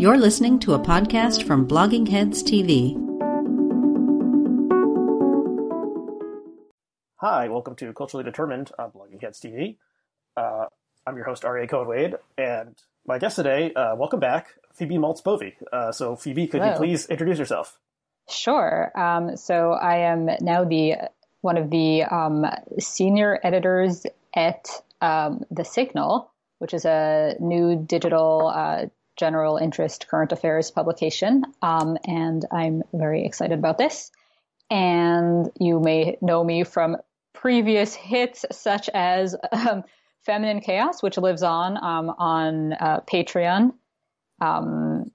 You're listening to a podcast from Blogging Heads TV. Hi, welcome to Culturally Determined on Blogging Heads TV. Uh, I'm your host, Aryeh Cohen-Wade, and my guest today, uh, welcome back, Phoebe Maltz Bovy. Uh, so, Phoebe, could Hello. you please introduce yourself? Sure. Um, so I am now the one of the um, senior editors at um, the Signal, which is a new digital uh, general interest current affairs publication, um, and I'm very excited about this. And you may know me from previous hits such as um, Feminine Chaos, which lives on um, on uh, Patreon. Um,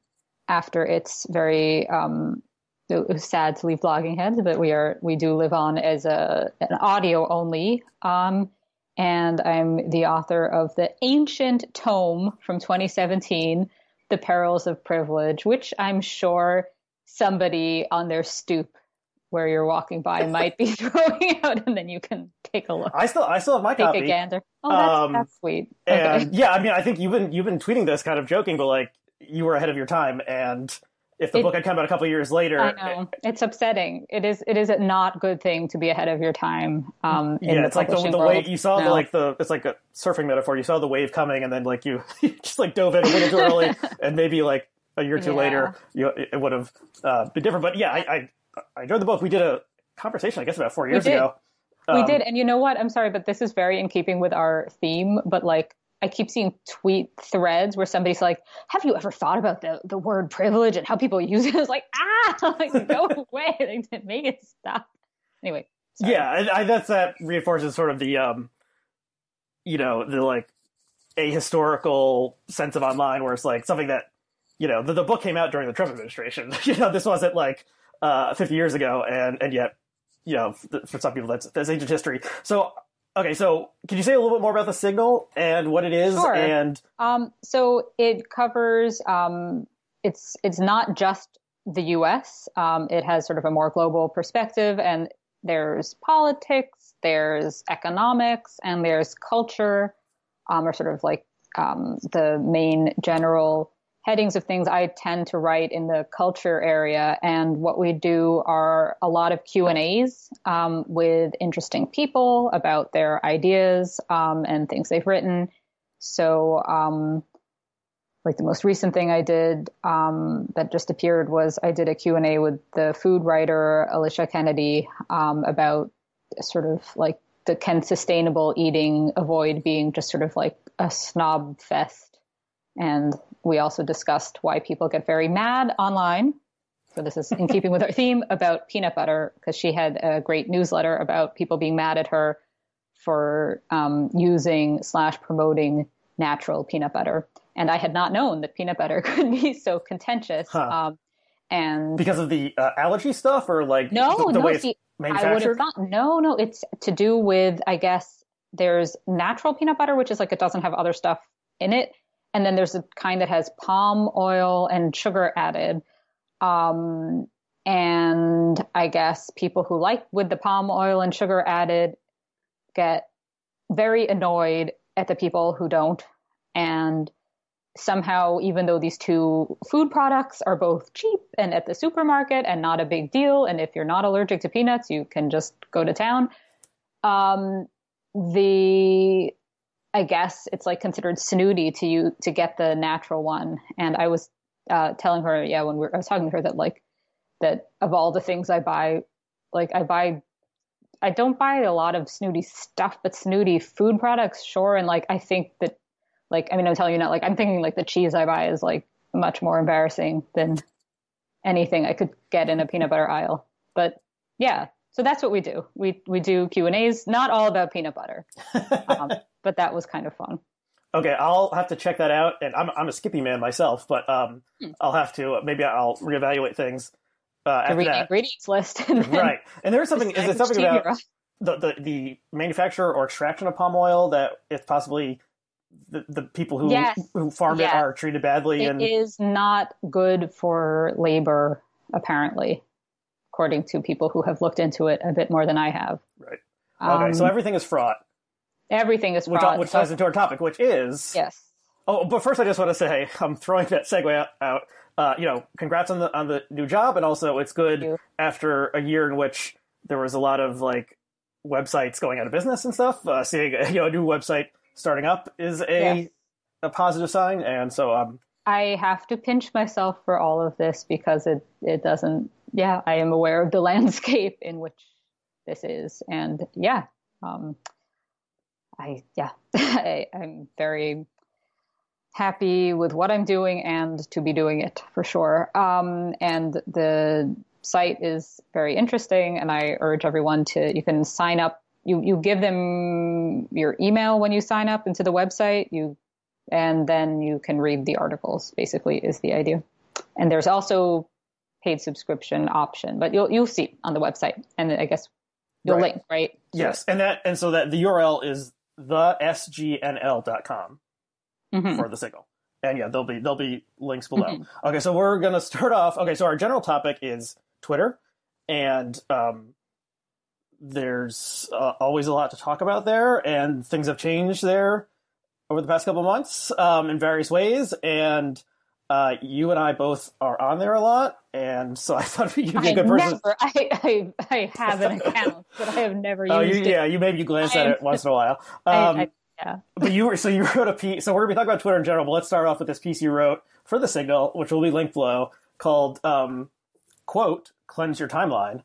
after its very um, it was sad to leave blogging heads, but we are we do live on as a an audio only. Um, and I'm the author of the ancient tome from 2017, The Perils of Privilege, which I'm sure somebody on their stoop where you're walking by might be throwing out, and then you can take a look, I still, I still have my take copy. a gander. Oh, that's, Um, that's sweet. And yeah, I mean, I think you've been you've been tweeting this kind of joking, but like you were ahead of your time, and if the It- book had come out a couple years later, I know it's upsetting. It is. It is a not good thing to be ahead of your time. Um, in yeah, the it's like the, the wave you saw the like the it's like a surfing metaphor. You saw the wave coming, and then like you, you just like dove in a little too early, and maybe like a year or two Yeah. later, you it would have uh, been different. But yeah, I, I I enjoyed the book. We did a conversation, I guess, about four years ago. we Um, did, and you know what? I'm sorry, but this is very in keeping with our theme. But like, I keep seeing tweet threads where somebody's like, "Have you ever thought about the the word privilege and how people use it?" I was like, "Ah, like go away, like make it stop." Anyway, sorry. Yeah, I, I, that's that reinforces sort of the um, you know, the like a historical sense of online, where it's like something that you know the, the book came out during the Trump administration. you know, this wasn't like uh 50 years ago, and and yet you know for some people that's that's ancient history. So okay, so can you say a little bit more about the signal and what it is Sure. and Um, so it covers. Um, it's it's not just the U.S. Um, it has sort of a more global perspective, and there's politics, there's economics, and there's culture, um, are sort of like um, the main general headings of things I tend to write in the culture area. And what we do are a lot of Q and A's um, with interesting people about their ideas um, and things they've written. So, um, like the most recent thing I did um, that just appeared was I did a Q&A with the food writer Alicia Kennedy um, about sort of like the can sustainable eating avoid being just sort of like a snob fest. And we also discussed why people get very mad online. So this is in keeping with our theme about peanut butter because she had a great newsletter about people being mad at her for um, using slash promoting natural peanut butter. And I had not known that peanut butter could be so contentious. Huh. Um, and because of the uh, allergy stuff or like no, the, the no, way it's see, I would have thought, no, no, it's to do with, I guess, there's natural peanut butter, which is like it doesn't have other stuff in it. And then there's a kind that has palm oil and sugar added. Um, and I guess people who like with the palm oil and sugar added get very annoyed at the people who don't. And somehow, even though these two food products are both cheap and at the supermarket and not a big deal, and if you're not allergic to peanuts, you can just go to town. Um, the I guess it's like considered snooty to you to get the natural one. And I was uh, telling her, yeah, when we were, I was talking to her that like that of all the things I buy, like I buy I don't buy a lot of snooty stuff, but snooty food products, sure. And like, I think that, like, I mean, I'm telling you now, like, I'm thinking like the cheese I buy is like much more embarrassing than anything I could get in a peanut butter aisle. But yeah, so that's what we do. We we do Q and A's, not all about peanut butter, um, but that was kind of fun. Okay, I'll have to check that out. And I'm I'm a Skippy man myself, but um, Hmm. I'll have to maybe I'll reevaluate things uh, after read the that. ingredients list, and Right, and there is something. Is it something about the, the the manufacture or extraction of palm oil that it's possibly the, the people who Yes. who farm it are treated badly It and is not good for labor, apparently, according to people who have looked into it a bit more than I have. right. Okay, Um, so everything is fraught, everything is which which ties into our topic, which is yes. Oh, but first, I just want to say I'm throwing that segue out. Uh, you know, congrats on the on the new job, and also it's good after a year in which there was a lot of like websites going out of business and stuff. Uh, seeing you know a new website starting up is a yes. a positive sign, and so um, I have to pinch myself for all of this because it it doesn't. Yeah, I am aware of the landscape in which this is, and yeah, um, I yeah, I, I'm very happy with what I'm doing and to be doing it for sure. Um, and the site is very interesting, and I urge everyone to you can sign up. You you give them your email when you sign up into the website. You and then you can read the articles. Basically, is the idea. And there's also paid subscription option, but you'll you'll see on the website, and I guess you'll right. link right. Yes, and that and so that the URL is the sgnl.com mm-hmm. for the signal. And yeah, there'll be there'll be links below. Mm-hmm. Okay, so we're gonna start off. Okay, so our general topic is Twitter, and um, there's uh, always a lot to talk about there, and things have changed there over the past couple months um, in various ways. And uh, you and I both are on there a lot, and so I thought you'd be a good person. Never, I, I, I have an account, but I have never oh, used you, it. Yeah, you maybe you glance at it once in a while. Um, I, yeah. But you were so you wrote a piece. So we're gonna be talking about Twitter in general, but let's start off with this piece you wrote for the Signal, which will be linked below, called um, "quote Cleanse Your Timeline,"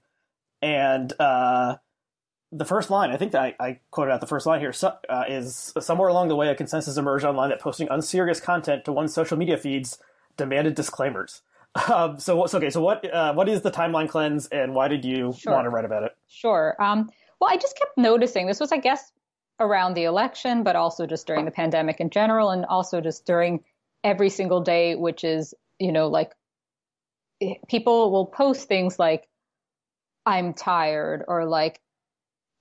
and uh, the first line, I think that I, I quoted out the first line here, uh, is somewhere along the way a consensus emerged online that posting unserious content to one's social media feeds demanded disclaimers. Um, so, so okay, so what uh, what is the timeline cleanse, and why did you sure. want to write about it? Sure. Um, well, I just kept noticing this was, I guess, around the election, but also just during the pandemic in general, and also just during every single day, which is you know like people will post things like I'm tired or like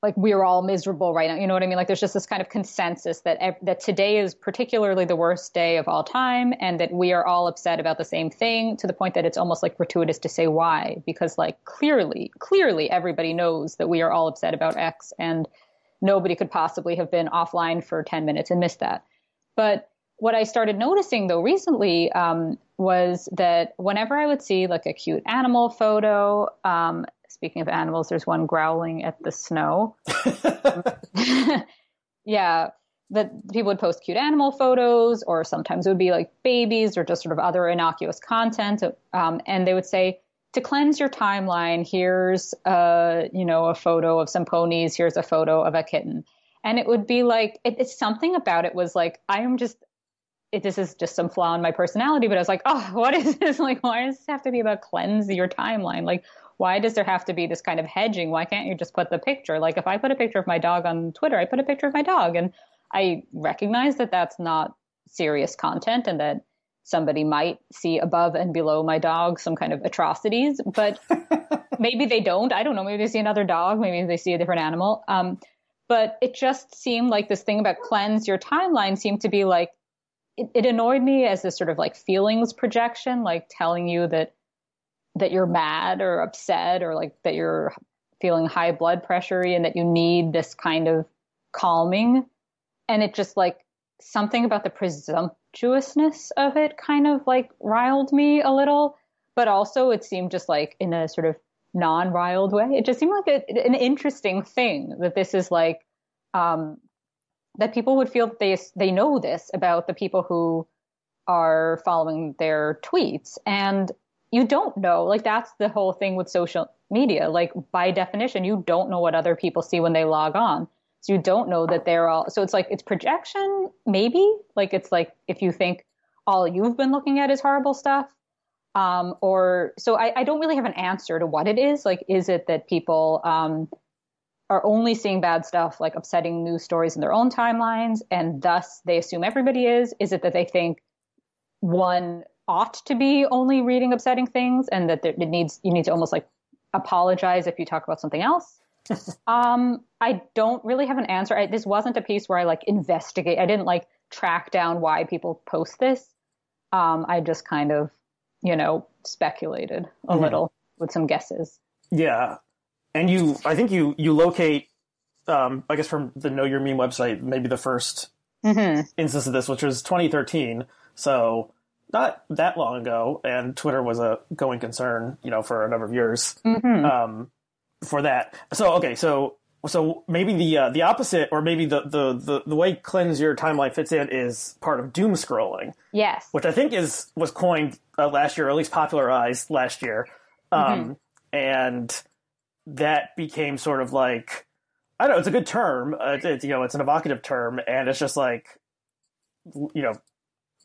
like we're all miserable right now. You know what I mean? Like there's just this kind of consensus that that today is particularly the worst day of all time, and that we are all upset about the same thing to the point that it's almost like gratuitous to say why, because like clearly, clearly everybody knows that we are all upset about X, and nobody could possibly have been offline for 10 minutes and missed that. But what I started noticing though recently um, was that whenever I would see like a cute animal photo, um, Speaking of animals, there's one growling at the snow. yeah, that people would post cute animal photos, or sometimes it would be like babies or just sort of other innocuous content. Um, and they would say, to cleanse your timeline, here's a you know a photo of some ponies, here's a photo of a kitten, and it would be like it, it's something about it was like I am just it, this is just some flaw in my personality, but I was like, oh, what is this? Like, why does this have to be about cleanse your timeline? Like, why does there have to be this kind of hedging? Why can't you just put the picture? Like if I put a picture of my dog on Twitter, I put a picture of my dog, and I recognize that that's not serious content and that somebody might see above and below my dog some kind of atrocities, but maybe they don't. I don't know. Maybe they see another dog. Maybe they see a different animal. Um, but it just seemed like this thing about cleanse your timeline seemed to be like it, it annoyed me as this sort of like feelings projection, like telling you that that you're mad or upset or like that you're feeling high blood pressure and that you need this kind of calming. And it just like something about the presumptuousness of it kind of like riled me a little. But also it seemed just like in a sort of non riled way. It just seemed like a, an interesting thing that this is like, um, that people would feel that they, they know this about the people who are following their tweets. And you don't know. Like that's the whole thing with social media. Like by definition, you don't know what other people see when they log on. So you don't know that they're all so it's like it's projection, maybe. Like it's like if you think all you've been looking at is horrible stuff. Um, or so I, I don't really have an answer to what it is. Like, is it that people um, are only seeing bad stuff, like upsetting news stories in their own timelines, and thus they assume everybody is? Is it that they think one ought to be only reading upsetting things and that there, it needs you need to almost like apologize if you talk about something else um, i don't really have an answer I, this wasn't a piece where i like investigate i didn't like track down why people post this um, i just kind of you know speculated a mm-hmm. little with some guesses yeah and you i think you you locate um, i guess from the know your meme website maybe the first Mm-hmm. instance of this, which was 2013. So not that long ago, and Twitter was a going concern, you know, for a number of years Mm-hmm. um, for that. So okay, so so maybe the uh, the opposite, or maybe the, the the the way cleanse your timeline fits in is part of doom scrolling, yes. which I think is was coined uh, last year, or at least popularized last year, um, and that became sort of like I don't know. It's a good term. Uh, it's, it's you know it's an evocative term, and it's just like you know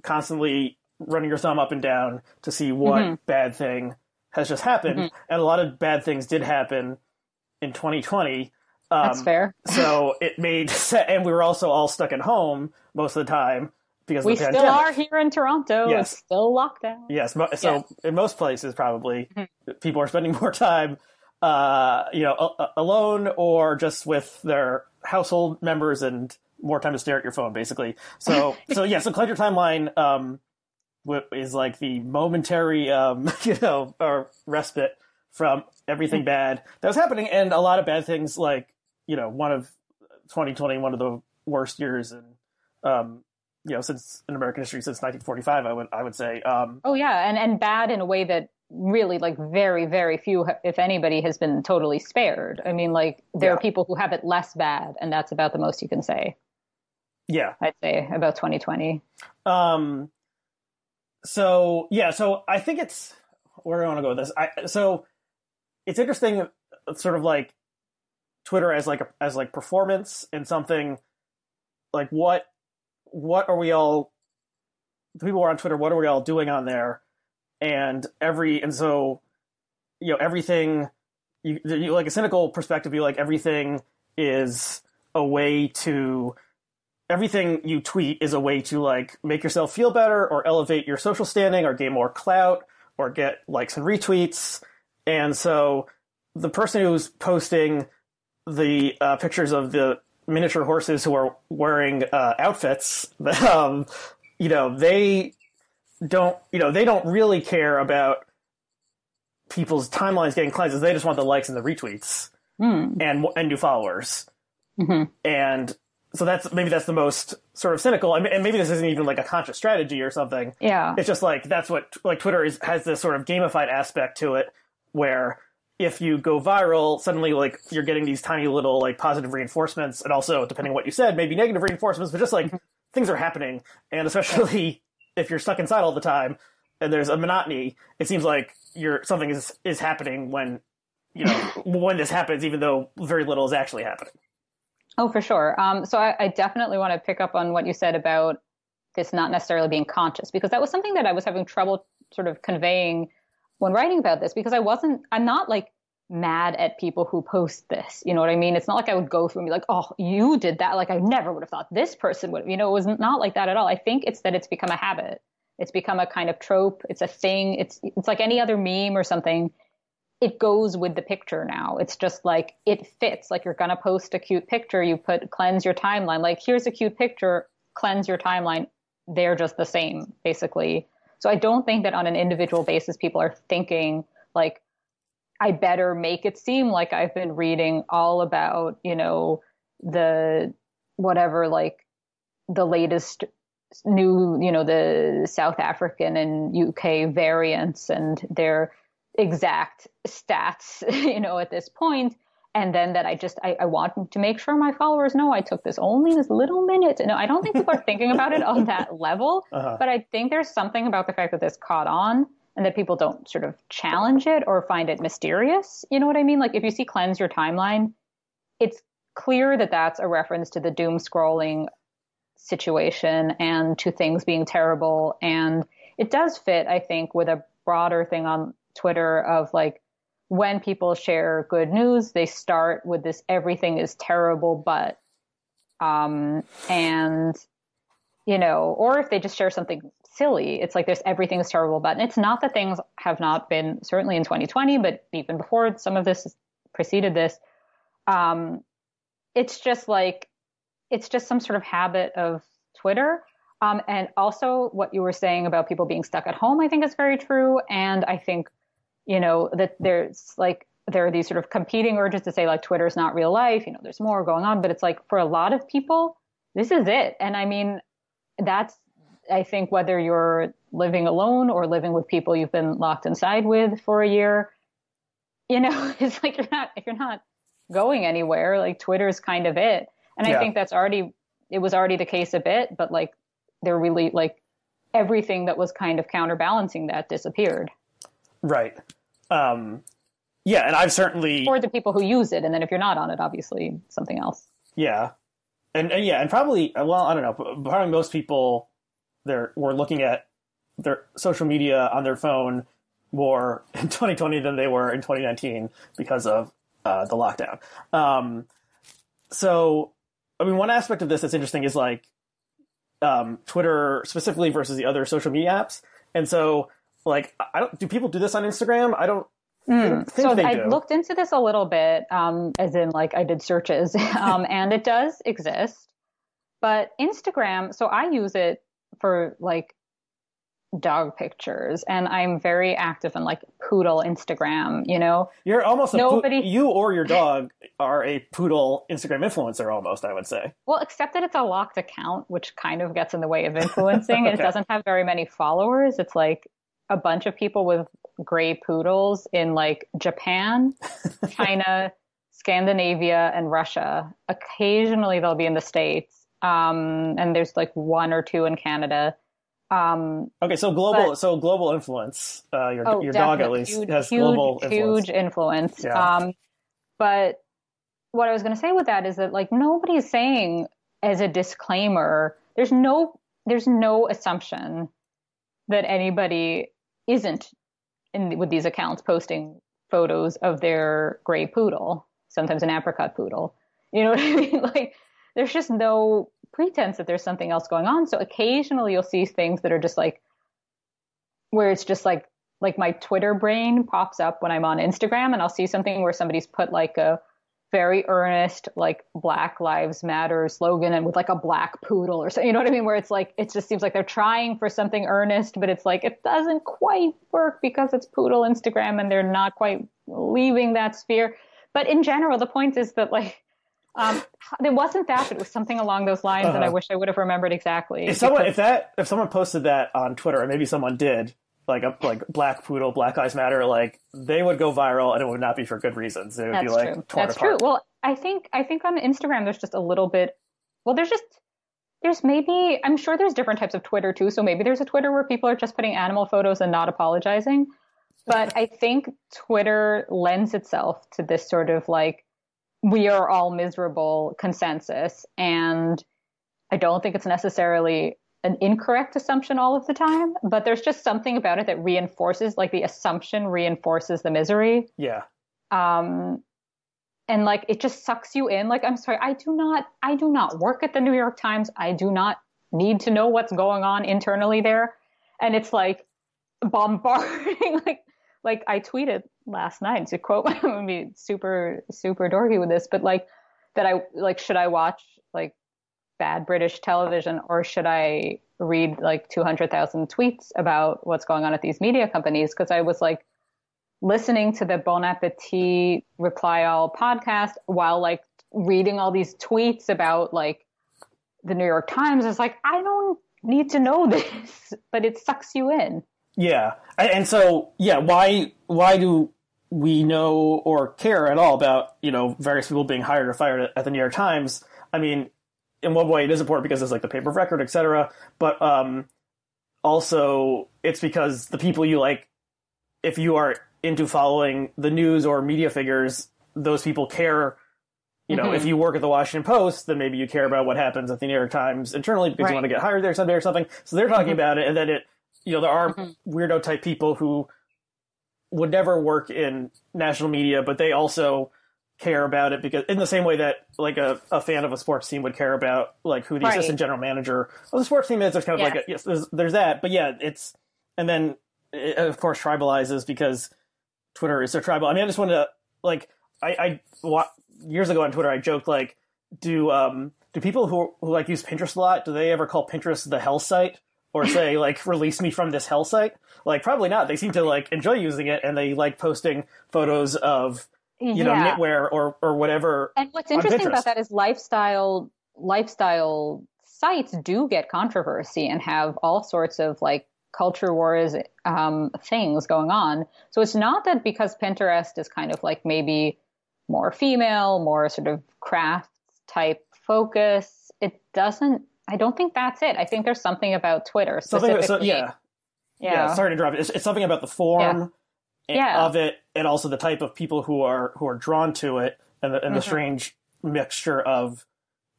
constantly running your thumb up and down to see what Mhm. bad thing has just happened, Mhm. and a lot of bad things did happen in 2020. Um, That's fair. so it made and we were also all stuck at home most of the time because of We still are here in Toronto. Yes. It's still lockdown. Yes. mo- So Yes. in most places, probably Mm-hmm. people are spending more time, uh, you know, a- alone or just with their household members and more time to stare at your phone, basically. So, so yeah. So cleanse your timeline um, is like the momentary, um, you know, or respite from everything Mm-hmm. bad that was happening, and a lot of bad things. Like you know, one of 2020, one of the worst years in, um, you know, since in American history since 1945. I would I would say. Um, Oh yeah, and and bad in a way that really like very very few if anybody has been totally spared. I mean like there Yeah. are people who have it less bad and that's about the most you can say. yeah. I'd say about 2020. Um. So yeah. So I think it's where do I want to go with this? I so it's interesting, sort of like Twitter as like a, as like performance and something like what what are we all the people who are on Twitter? What are we all doing on there? And every and so you know everything you, you like a cynical perspective. You like everything is a way to everything you tweet is a way to like make yourself feel better or elevate your social standing or gain more clout or get likes and retweets. And so the person who's posting the uh, pictures of the miniature horses who are wearing uh, outfits, um, you know, they don't, you know, they don't really care about people's timelines getting cleansed. They just want the likes and the retweets Hmm. and and new followers. Mhm. And so that's maybe that's the most sort of cynical. I mean, and maybe this isn't even like a conscious strategy or something. Yeah. It's just like that's what like Twitter is has this sort of gamified aspect to it, where if you go viral, suddenly like you're getting these tiny little like positive reinforcements, and also depending on what you said, maybe negative reinforcements, but just like mm-hmm. things are happening, and especially if you're stuck inside all the time and there's a monotony, it seems like you're something is is happening when you know when this happens, even though very little is actually happening. Oh, for sure. Um, so I, I definitely want to pick up on what you said about this not necessarily being conscious, because that was something that I was having trouble sort of conveying when writing about this, because I wasn't, I'm not like mad at people who post this. You know what I mean? It's not like I would go through and be like, oh, you did that. Like I never would have thought this person would, you know, it was not like that at all. I think it's that it's become a habit. It's become a kind of trope. It's a thing. It's, it's like any other meme or something it goes with the picture now. It's just like it fits. Like you're gonna post a cute picture, you put cleanse your timeline. Like here's a cute picture, cleanse your timeline. They're just the same, basically. So I don't think that on an individual basis people are thinking like I better make it seem like I've been reading all about, you know, the whatever like the latest new, you know, the South African and UK variants and their exact stats, you know, at this point. And then that I just, I, I want to make sure my followers know I took this only this little minute. No, I don't think people are thinking about it on that level, Uh-huh. but I think there's something about the fact that this caught on and that people don't sort of challenge it or find it mysterious. You know what I mean? Like if you see cleanse your timeline, it's clear that that's a reference to the doom scrolling situation and to things being terrible. And it does fit, I think, with a broader thing on Twitter of like when people share good news, they start with this everything is terrible, but, um, and, you know, or if they just share something silly, it's like there's everything is terrible, but it's not that things have not been, certainly in 2020, but even before some of this preceded this. Um, it's just like, it's just some sort of habit of Twitter. Um, and also what you were saying about people being stuck at home, I think is very true. And I think, you know, that there's like, there are these sort of competing urges to say like Twitter is not real life, you know, there's more going on, but it's like for a lot of people, this is it. And I mean, that's, I think, whether you're living alone or living with people you've been locked inside with for a year, you know, it's like you're not, if you're not going anywhere, like Twitter's kind of it. And Yeah. I think that's already, it was already the case a bit, but like they're really like everything that was kind of counterbalancing that disappeared Right. Um, yeah, and I've certainly for the people who use it. And then if you're not on it, obviously something else. Yeah, and, and yeah, and probably well, I don't know. Probably most people they're were looking at their social media on their phone more in 2020 than they were in 2019 because of uh, the lockdown. Um, so, I mean, one aspect of this that's interesting is like um, Twitter specifically versus the other social media apps, and so like I don't do people do this on Instagram? I don't. Don't so I do. looked into this a little bit, um, as in like I did searches, um, and it does exist. But Instagram, so I use it for like dog pictures, and I'm very active in like poodle Instagram. You know, You're almost Nobody- you or your dog are a poodle Instagram influencer almost, I would say. well, except that it's a locked account, which kind of gets in the way of influencing. It doesn't have very many followers. It's like a bunch of people with gray poodles in like Japan, China, Scandinavia, and Russia. Occasionally they'll be in the States. Um, and there's like one or two in Canada. Um, Okay, so global But- so global influence. Uh, your oh, your dog at least huge, has huge, global influence. huge influence. Yeah. Um, but what I was going to say with that is that like nobody is saying as a disclaimer, there's no there's no assumption that anybody isn't in with these accounts posting photos of their gray poodle, sometimes an apricot poodle. You know what I mean? Like there's just no pretense that there's something else going on. So occasionally you'll see things that are just like where it's just like like my Twitter brain pops up when I'm on Instagram and I'll see something where somebody's put like a very earnest like Black Lives Matter slogan and with like a black poodle or something. You know what I mean? Where it's like it just seems like they're trying for something earnest, but it's like it doesn't quite work because it's poodle Instagram and they're not quite leaving that sphere. But in general, the point is that like um, it wasn't that, but it was something along those lines, and I Uh-huh. wish I would have remembered exactly. If someone if that if someone posted that on Twitter, and maybe someone did, like a like Black Poodle, Black Lives Matter, like they would go viral, and it would not be for good reasons. It would That's be like true. torn That's apart. true. Well, I think I think on Instagram there's just a little bit. Well, there's just there's maybe I'm sure there's different types of Twitter too. So maybe there's a Twitter where people are just putting animal photos and not apologizing. But I think Twitter lends itself to this sort of like we are all miserable consensus, and I don't think it's necessarily an incorrect assumption all of the time. But there's just something about it that reinforces, like the assumption reinforces the misery. Yeah, um and like it just sucks you in. Like i'm sorry i do not i do not work at the new york times. I do not need to know what's going on internally there. And it's like bombarding. Like like i tweeted last night to quote i'm gonna be super super dorky with this but like that i like should i watch like bad british television or should i read like 200,000 tweets about what's going on at these media companies because i was like listening to the Bon Appetit Reply All podcast while like reading all these tweets about like the New York Times. It's like, I don't need to know this, but it sucks you in. yeah, and, and so yeah, why why do we know or care at all about you know various people being hired or fired at the New York Times? I mean, in one way, it is important because it's like the paper of record, etc. But um, also, it's because the people you like, if you are into following the news or media figures, those people care. You know, Mhm. if you work at the Washington Post, then maybe you care about what happens at the New York Times internally because Right. you want to get hired there someday or something. So they're talking Mhm. about it, and then it, you know, there are Mhm. weirdo type people who would never work in national media, but they also care about it because in the same way that like a, a fan of a sports team would care about like who the Right. assistant general manager of the sports team is. There's kind of Yeah. like a, yes, there's, there's that, but yeah, it's and then it, of course tribalizes because Twitter is so tribal. I mean, I just want to like I, I wa- years ago on Twitter I joked like do um do people who who like use Pinterest a lot do they ever call Pinterest the hell site or say like release me from this hell site? Like probably not. They seem to like enjoy using it and they like posting photos of you know yeah. knitwear or or whatever. And what's interesting about that is lifestyle lifestyle sites do get controversy and have all sorts of like culture wars um, things going on. So it's not that because Pinterest is kind of like maybe more female, more sort of crafts type focus. It doesn't. I don't think that's it. I think there's something about Twitter Something, specifically. so, yeah. yeah. yeah, Sorry to interrupt. It's, it's something about the form Yeah. Yeah. of it, and also the type of people who are who are drawn to it, and the, and the Mhm. strange mixture of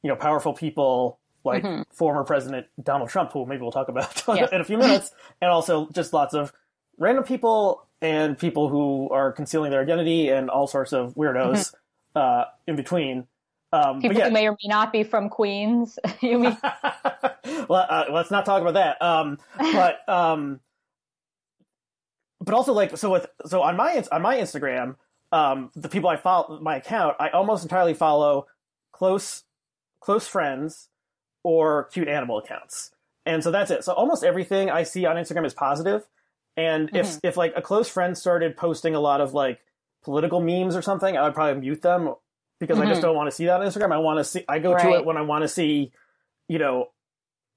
you know powerful people like Mhm. former President Donald Trump, who maybe we'll talk about Yeah. in a few minutes, and also just lots of random people and people who are concealing their identity and all sorts of weirdos uh, in between. Um, Mm-hmm. People yeah, who may or may not be from Queens. you mean? well, uh, let's not talk about that. Um, but um, but also like so with so on my on my Instagram, um, the people I follow my account, I almost entirely follow close close friends or cute animal accounts, and so that's it. So almost everything I see on Instagram is positive. and if if like a close friend started posting a lot of like political memes or something, I would probably mute them because I just don't want to see that on Instagram. I want to see. I go to it when I want to see, you know,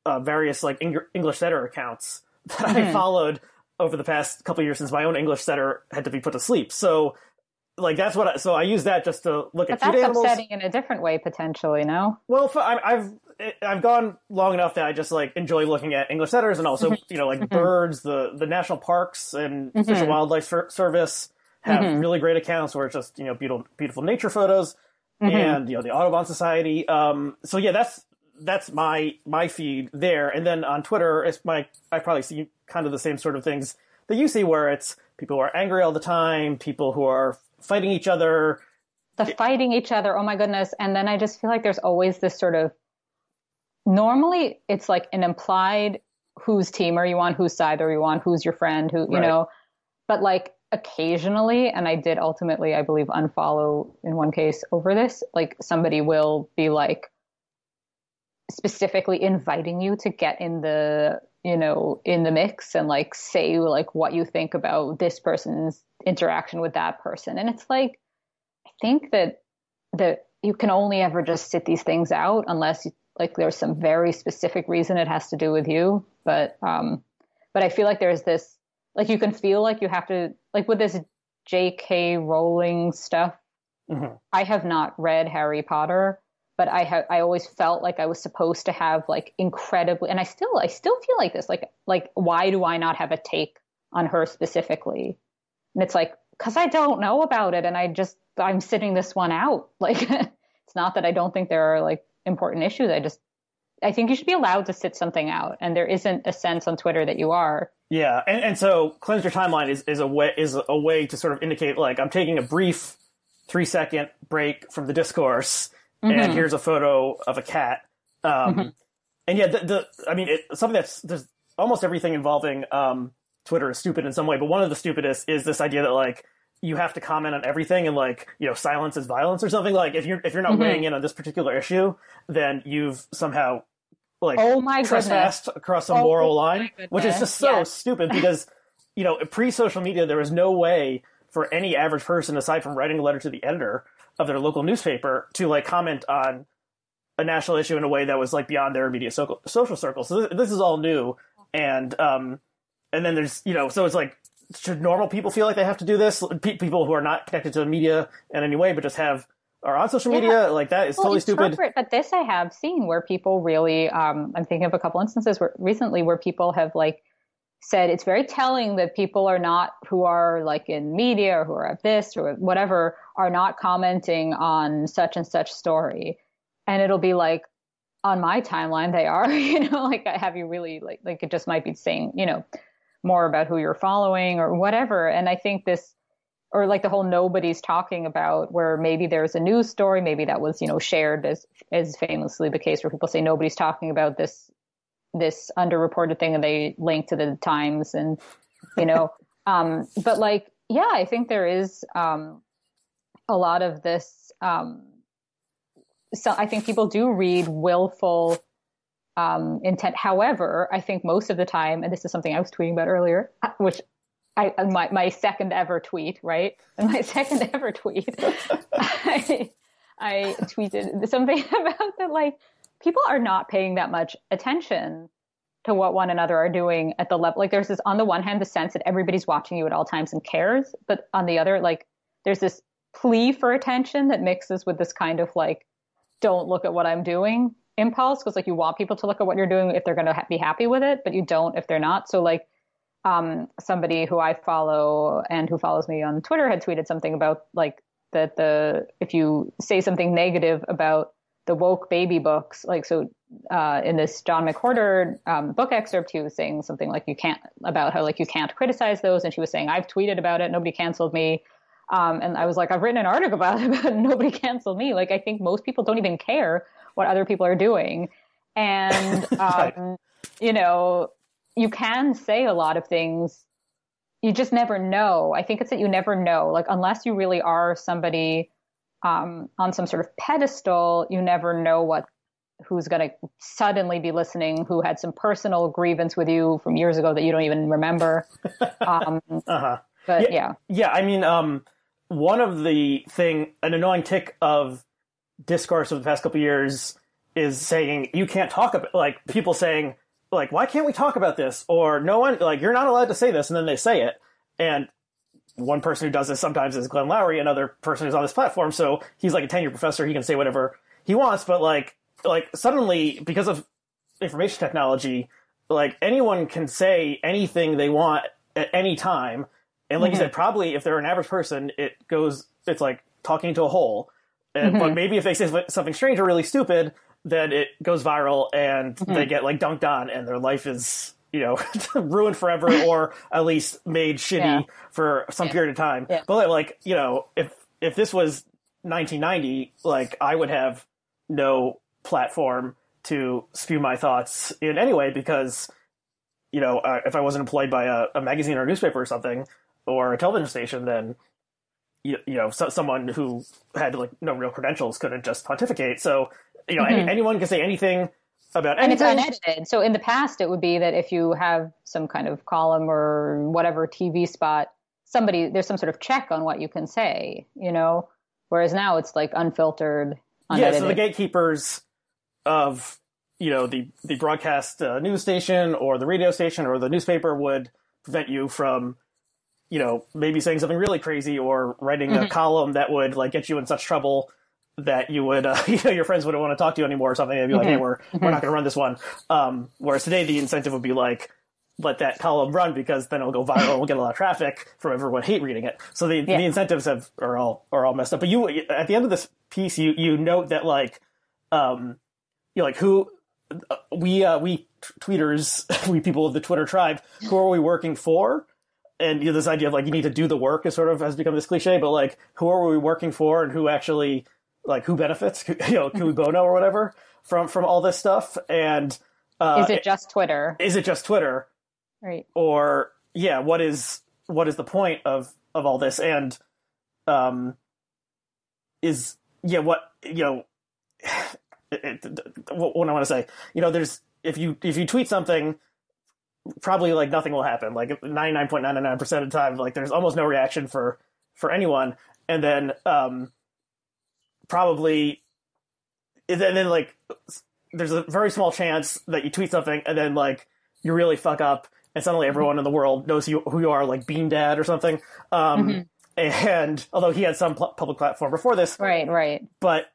uh, various like Eng- English setter accounts that I Mhm. followed over the past couple years since my own English setter had to be put to sleep. So, like that's what. I, so I use that just to look But at cute that's animals. upsetting in a different way, potentially. No. Well, I, I've I've gone long enough that I just like enjoy looking at English setters and also Mm-hmm. you know like birds, the the national parks and Fish and. Wildlife Ser- Service have Mhm. really great accounts where it's just you know beautiful beautiful nature photos Mhm. and you know the Audubon Society. Um, so yeah, that's that's my my feed there, and then on Twitter, it's my I probably see kind of the same sort of things that you see, where it's people who are angry all the time, people who are fighting each other. the fighting each other. Oh my goodness. And then I just feel like there's always this sort of normally it's like an implied whose team are you on, whose side are you on, who's your friend, who, you Right. know, but like occasionally, and I did ultimately, I believe, unfollow in one case over this, like somebody will be like specifically inviting you to get in the, you know, in the mix and like say like what you think about this person's interaction with that person. And it's like, I think that that you can only ever just sit these things out unless you, like there's some very specific reason it has to do with you. But um, but I feel like there's this like you can feel like you have to like with this J.K. Rowling stuff. Mhm. I have not read Harry Potter, but I have I always felt like I was supposed to have like incredibly and I still I still feel like this like like why do I not have a take on her specifically? And it's like cuz I don't know about it and I just I'm sitting this one out. Like it's not that I don't think there are like important issues. I just I think you should be allowed to sit something out and there isn't a sense on Twitter that you are. Yeah, and, and so cleanse your timeline is, is a way is a way to sort of indicate like I'm taking a brief three second break from the discourse, and Mhm. here's a photo of a cat. Um, Mhm. And yeah, the, the I mean, it, something that's there's almost everything involving um, Twitter is stupid in some way, but one of the stupidest is this idea that like you have to comment on everything and like you know silence is violence or something. Like if you're if you're not Mhm. weighing in on this particular issue, then you've somehow like Oh my goodness. trespassed across some Oh moral line, which is just so yes. stupid because, you know, pre social media, there was no way for any average person, aside from writing a letter to the editor of their local newspaper, to like comment on a national issue in a way that was like beyond their immediate so- social circle. So this, this is all new. And, um, and then there's, you know, so it's like, should normal people feel like they have to do this? Pe- people who are not connected to the media in any way, but just have, are on social Yeah. media, like that is Well, totally stupid. but this I have seen where people really, um, I'm thinking of a couple instances where recently where people have like said it's very telling that people are not who are like in media or who are at this or whatever are not commenting on such and such story, and it'll be like on my timeline they are, you know, like I have you really like like it just might be saying you know more about who you're following or whatever, and I think this or like the whole nobody's talking about where maybe there's a news story maybe that was you know shared as as famously the case where people say nobody's talking about this this underreported thing and they link to the times and you know um but like yeah i think there is um a lot of this um so i think people do read willful um intent however i think most of the time and this is something i was tweeting about earlier which I, my, my second ever tweet, right? And my second ever tweet, I, I tweeted something about that, like, people are not paying that much attention to what one another are doing at the level. Like there's this, on the one hand, the sense that everybody's watching you at all times and cares, but on the other, like there's this plea for attention that mixes with this kind of like, don't look at what I'm doing impulse because like you want people to look at what you're doing if they're going to ha- be happy with it, but you don't if they're not. So like um, somebody who I follow and who follows me on Twitter had tweeted something about like that the if you say something negative about the woke baby books, like so uh, in this John McWhorter um, book excerpt, he was saying something like you can't about how like you can't criticize those, and she was saying I've tweeted about it, nobody canceled me. Um, and I was like, I've written an article about it, but nobody canceled me. Like, I think most people don't even care what other people are doing. And, um, you know, you can say a lot of things. You just never know. I think it's that you never know. Like, unless you really are somebody um, on some sort of pedestal, you never know what who's going to suddenly be listening who had some personal grievance with you from years ago that you don't even remember. Um, uh-huh. But yeah, yeah. yeah I mean, um, one of the thing, an annoying tick of discourse of the past couple years is saying you can't talk about like people saying like why can't we talk about this or no one like you're not allowed to say this and then they say it and one person who does this sometimes is Glenn Loury, another person who's on this platform. So he's like a tenure professor. He can say whatever he wants, but like, like suddenly because of information technology, like anyone can say anything they want at any time. And like mm-hmm. you said, probably if they're an average person, it goes, it's like talking to a hole. And, mm-hmm. But maybe if they say something strange or really stupid, then it goes viral and mm-hmm. they get like dunked on and their life is, you know, ruined forever or at least made shitty yeah. for some yeah. period of time. Yeah. But like, you know, if, if this was 1990, like I would have no platform to spew my thoughts in anyway because, you know, uh, if I wasn't employed by a, a magazine or a newspaper or something, or a television station, then you, you know so, someone who had like no real credentials couldn't just pontificate. So you know mm-hmm. any, anyone can say anything about anything. And it's unedited. So in the past, it would be that if you have some kind of column or whatever TV spot, somebody there's some sort of check on what you can say. You know, whereas now it's like unfiltered. Unedited. Yeah. So the gatekeepers of you know the the broadcast uh, news station or the radio station or the newspaper would prevent you from you know, maybe saying something really crazy or writing mm-hmm. a column that would like get you in such trouble that you would, uh, you know, your friends wouldn't want to talk to you anymore or something. They'd be like, mm-hmm. hey, we're, mm-hmm. we're not going to run this one. Um, whereas today the incentive would be like, let that column run because then it'll go viral and we'll get a lot of traffic from everyone hate reading it. So the, yeah. the incentives have, are all, are all messed up. But you, at the end of this piece, you, you note that like, um, you know, like who, uh, we, uh, we tweeters, we people of the Twitter tribe, who are we working for? and you know, this idea of like you need to do the work is sort of has become this cliche, but like who are we working for and who actually like who benefits, you know, cui bono or whatever from from all this stuff? And uh, is it just Twitter? Is it just Twitter? Right. Or yeah, what is what is the point of of all this? And um, is yeah, what you know, it, it, what I want to say, you know, there's if you if you tweet something probably like nothing will happen. Like 99.99% of the time, like there's almost no reaction for, for anyone. And then, um, probably, and then, then like, there's a very small chance that you tweet something and then like you really fuck up and suddenly everyone in the world knows you, who you are, like Bean Dad or something. Um, mm-hmm. and although he had some pl- public platform before this, right, right, but,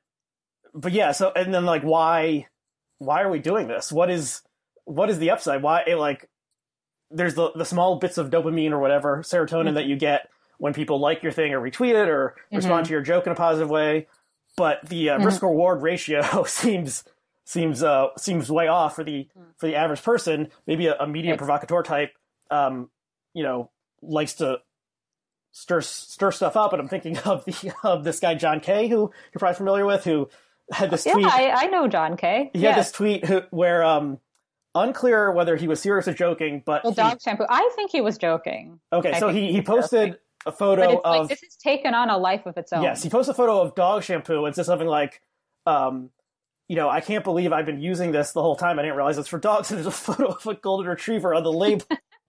but yeah. So and then like why, why are we doing this? What is, what is the upside? Why like there's the, the small bits of dopamine or whatever serotonin mm-hmm. that you get when people like your thing or retweet it or mm-hmm. respond to your joke in a positive way. But the uh, mm-hmm. risk reward ratio seems seems uh, seems way off for the for the average person. Maybe a, a media provocateur type, um, you know, likes to stir stir stuff up. And I'm thinking of the of this guy John Kay, who you're probably familiar with, who had this yeah, tweet. I, I know John Kay. He had this tweet where um, unclear whether he was serious or joking, but well, dog shampoo. I think he was joking. Okay, I so he, he posted. A photo of like, this has taken on a life of its own. Yes, he posts a photo of dog shampoo and said something like, um, you know, I can't believe I've been using this the whole time. I didn't realize it's for dogs. And there's a photo of a golden retriever on the label.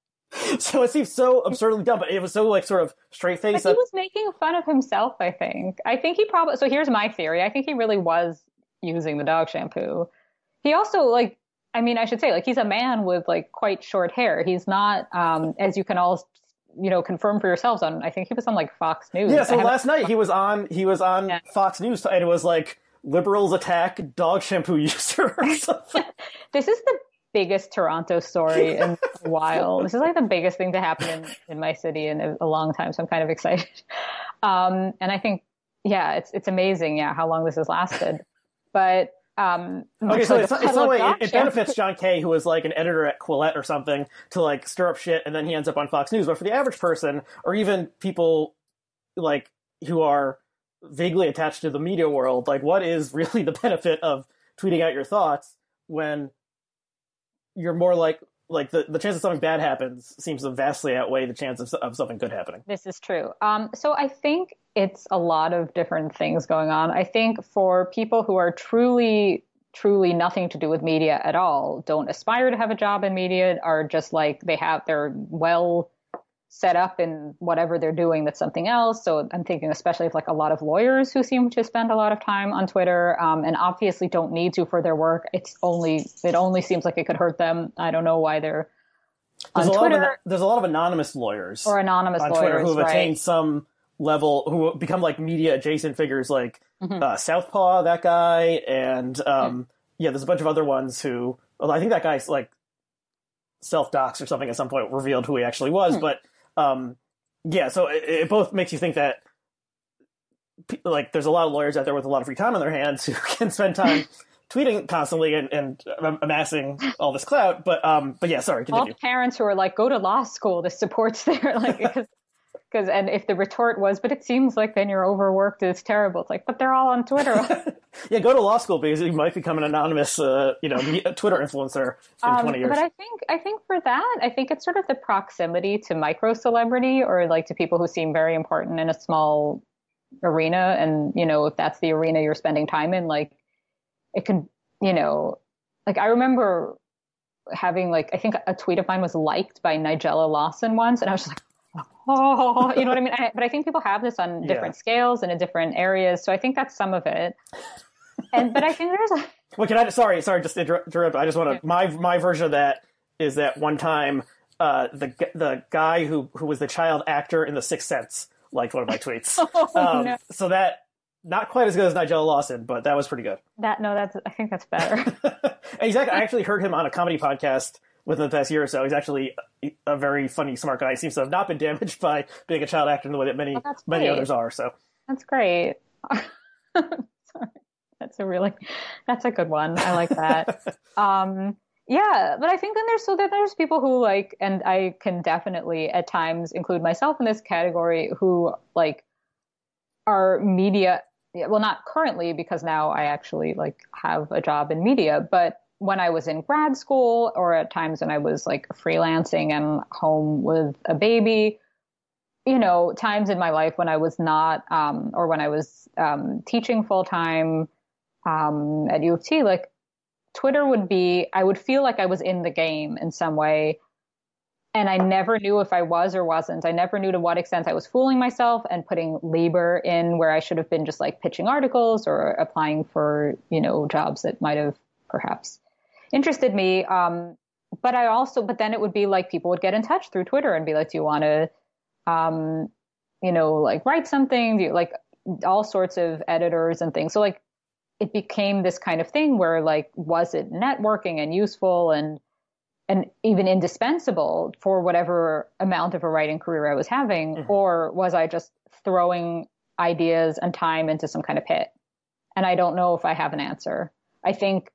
so it seems so absurdly dumb, but it was so like sort of straight faced. He was making fun of himself. I think. I think he probably. So here's my theory. I think he really was using the dog shampoo he also like I mean, I should say, like, he's a man with like quite short hair. He's not, um, as you can all, you know, confirm for yourselves on. I think he was on like Fox News. Yeah. So last night he was on. He was on yeah. Fox News, and it was like liberals attack dog shampoo user or something. this is the biggest Toronto story in a while. This is like the biggest thing to happen in, in my city in a, a long time. So I'm kind of excited. Um, and I think, yeah, it's it's amazing, yeah, how long this has lasted. But um, okay, so like it's, it's not like it, it, benefits John Kay, who was like an editor at Quillette or something, to like stir up shit, and then he ends up on Fox News. But for the average person, or even people like who are vaguely attached to the media world, like what is really the benefit of tweeting out your thoughts when you're more like like the, the chance of something bad happens seems to vastly outweigh the chance of, of something good happening. This is true. Um, so I think it's a lot of different things going on. I think for people who are truly, truly nothing to do with media at all, don't aspire to have a job in media, are just like they have, they're well set up in whatever they're doing that's something else. So I'm thinking especially of like a lot of lawyers who seem to spend a lot of time on Twitter um, and obviously don't need to for their work. It's only it only seems like it could hurt them. I don't know why they're there's on a Twitter. Lot of, there's a lot of anonymous lawyers or anonymous on lawyers, Twitter who have right. attained some level who become like media adjacent figures like mm-hmm. uh, Southpaw, that guy, and um, mm-hmm. yeah, there's a bunch of other ones who. I think that guy's like self dox or something at some point revealed who he actually was, mm-hmm. but um, yeah, so it, it, both makes you think that like there's a lot of lawyers out there with a lot of free time on their hands who can spend time tweeting constantly and, and amassing all this clout. But um, but yeah, sorry. Continue. All parents who are like, go to law school. This supports their like because because and if the retort was, but it seems like then you're overworked. It's terrible. It's like, but they're all on Twitter. yeah, go to law school because you might become an anonymous, uh, you know, Twitter influencer in um, 20 years. But I think I think for that, I think it's sort of the proximity to micro celebrity or like to people who seem very important in a small arena, and you know, if that's the arena you're spending time in, like it can, you know, like I remember having like I think a tweet of mine was liked by Nigella Lawson once, and I was just like oh, you know what I mean? I, but I think people have this on different yeah. scales and in different areas. So I think that's some of it. And but I think there's a. Well, can I? Sorry, sorry, just interrupt. I just want to. Yeah. My my version of that is that one time uh, the the guy who who was the child actor in The Sixth Sense liked one of my tweets. oh, um, no. So that not quite as good as Nigella Lawson, but that was pretty good. That no, that's I think that's better. exactly. I actually heard him on a comedy podcast within the past year or so. He's actually a very funny, smart guy. He seems to have not been damaged by being a child actor in the way that many oh, many others are. So that's great. that's a really that's a good one. I like that. um, yeah, but I think then there's so then there's people who like, and I can definitely at times include myself in this category who like are media. Well, not currently because now I actually like have a job in media, but when I was in grad school or at times when I was like freelancing and home with a baby, you know, times in my life when I was not, um, or when I was um, teaching full time um, at U of T, like Twitter would be, I would feel like I was in the game in some way. And I never knew if I was or wasn't. I never knew to what extent I was fooling myself and putting labor in where I should have been just like pitching articles or applying for, you know, jobs that might have perhaps interested me. Um, but I also, but then it would be like people would get in touch through Twitter and be like, do you want to, um, you know, like write something? Do you like all sorts of editors and things? So like it became this kind of thing where like, was it networking and useful and, and even indispensable for whatever amount of a writing career I was having? Mm-hmm. Or was I just throwing ideas and time into some kind of pit? And I don't know if I have an answer. I think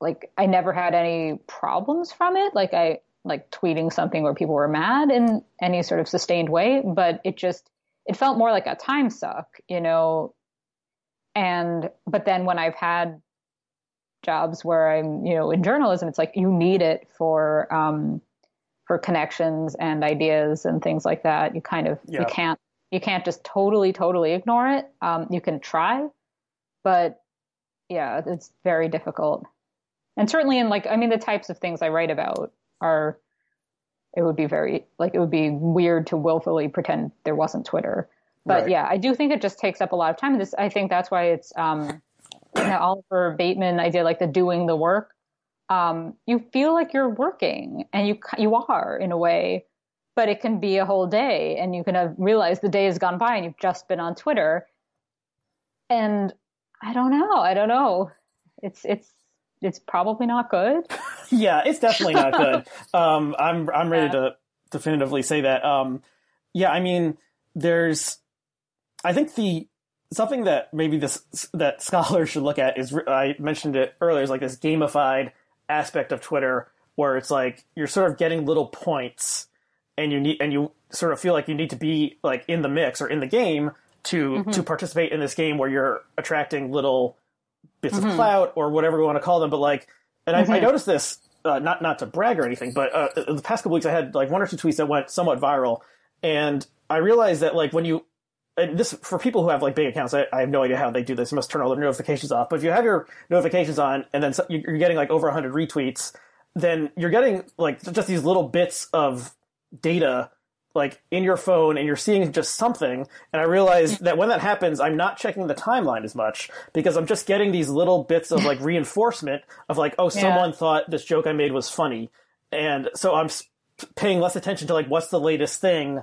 like I never had any problems from it. Like I like tweeting something where people were mad in any sort of sustained way, but it just it felt more like a time suck, you know. And but then when I've had jobs where I'm, you know, in journalism, it's like you need it for um for connections and ideas and things like that. You kind of yeah. you can't you can't just totally totally ignore it. Um, you can try, but yeah, it's very difficult and certainly in like i mean the types of things i write about are it would be very like it would be weird to willfully pretend there wasn't twitter but right. yeah i do think it just takes up a lot of time this i think that's why it's um you know, Oliver Bateman idea, like the doing the work. Um, you feel like you're working, and you you are in a way, but it can be a whole day, and you can have realized the day has gone by, and you've just been on Twitter. And I don't know. I don't know. It's it's it's probably not good. yeah, it's definitely not good. um, I'm I'm ready yeah. to definitively say that. Um, yeah, I mean, there's, I think the something that maybe this that scholars should look at is I mentioned it earlier is like this gamified aspect of Twitter where it's like you're sort of getting little points and you need and you sort of feel like you need to be like in the mix or in the game to mm-hmm. to participate in this game where you're attracting little bits mm-hmm. of clout or whatever we want to call them but like and mm-hmm. I, I, mm-hmm. noticed this uh, not not to brag or anything but uh, the past couple weeks I had like one or two tweets that went somewhat viral and I realized that like when you this for people who have like big accounts, I, I, have no idea how they do this. You must turn all their notifications off. But if you have your notifications on and then you're getting like over 100 retweets, then you're getting like just these little bits of data like in your phone and you're seeing just something. And I realized that when that happens, I'm not checking the timeline as much because I'm just getting these little bits of like reinforcement of like, oh, yeah. someone thought this joke I made was funny. And so I'm paying less attention to like what's the latest thing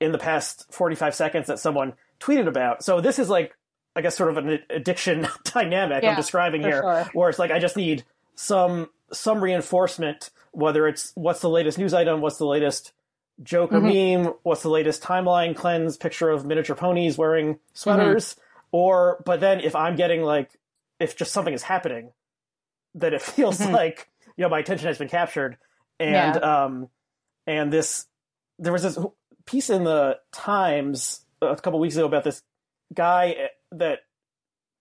in the past 45 seconds that someone tweeted about. So this is like, I guess, sort of an addiction dynamic yeah, I'm describing here, sure. where it's like I just need some some reinforcement, whether it's what's the latest news item, what's the latest joke or mm-hmm. meme, what's the latest timeline cleanse picture of miniature ponies wearing sweaters, mm-hmm. or but then if I'm getting like if just something is happening, that it feels mm-hmm. like you know my attention has been captured, and yeah. um and this there was this piece in the Times a couple weeks ago about this guy that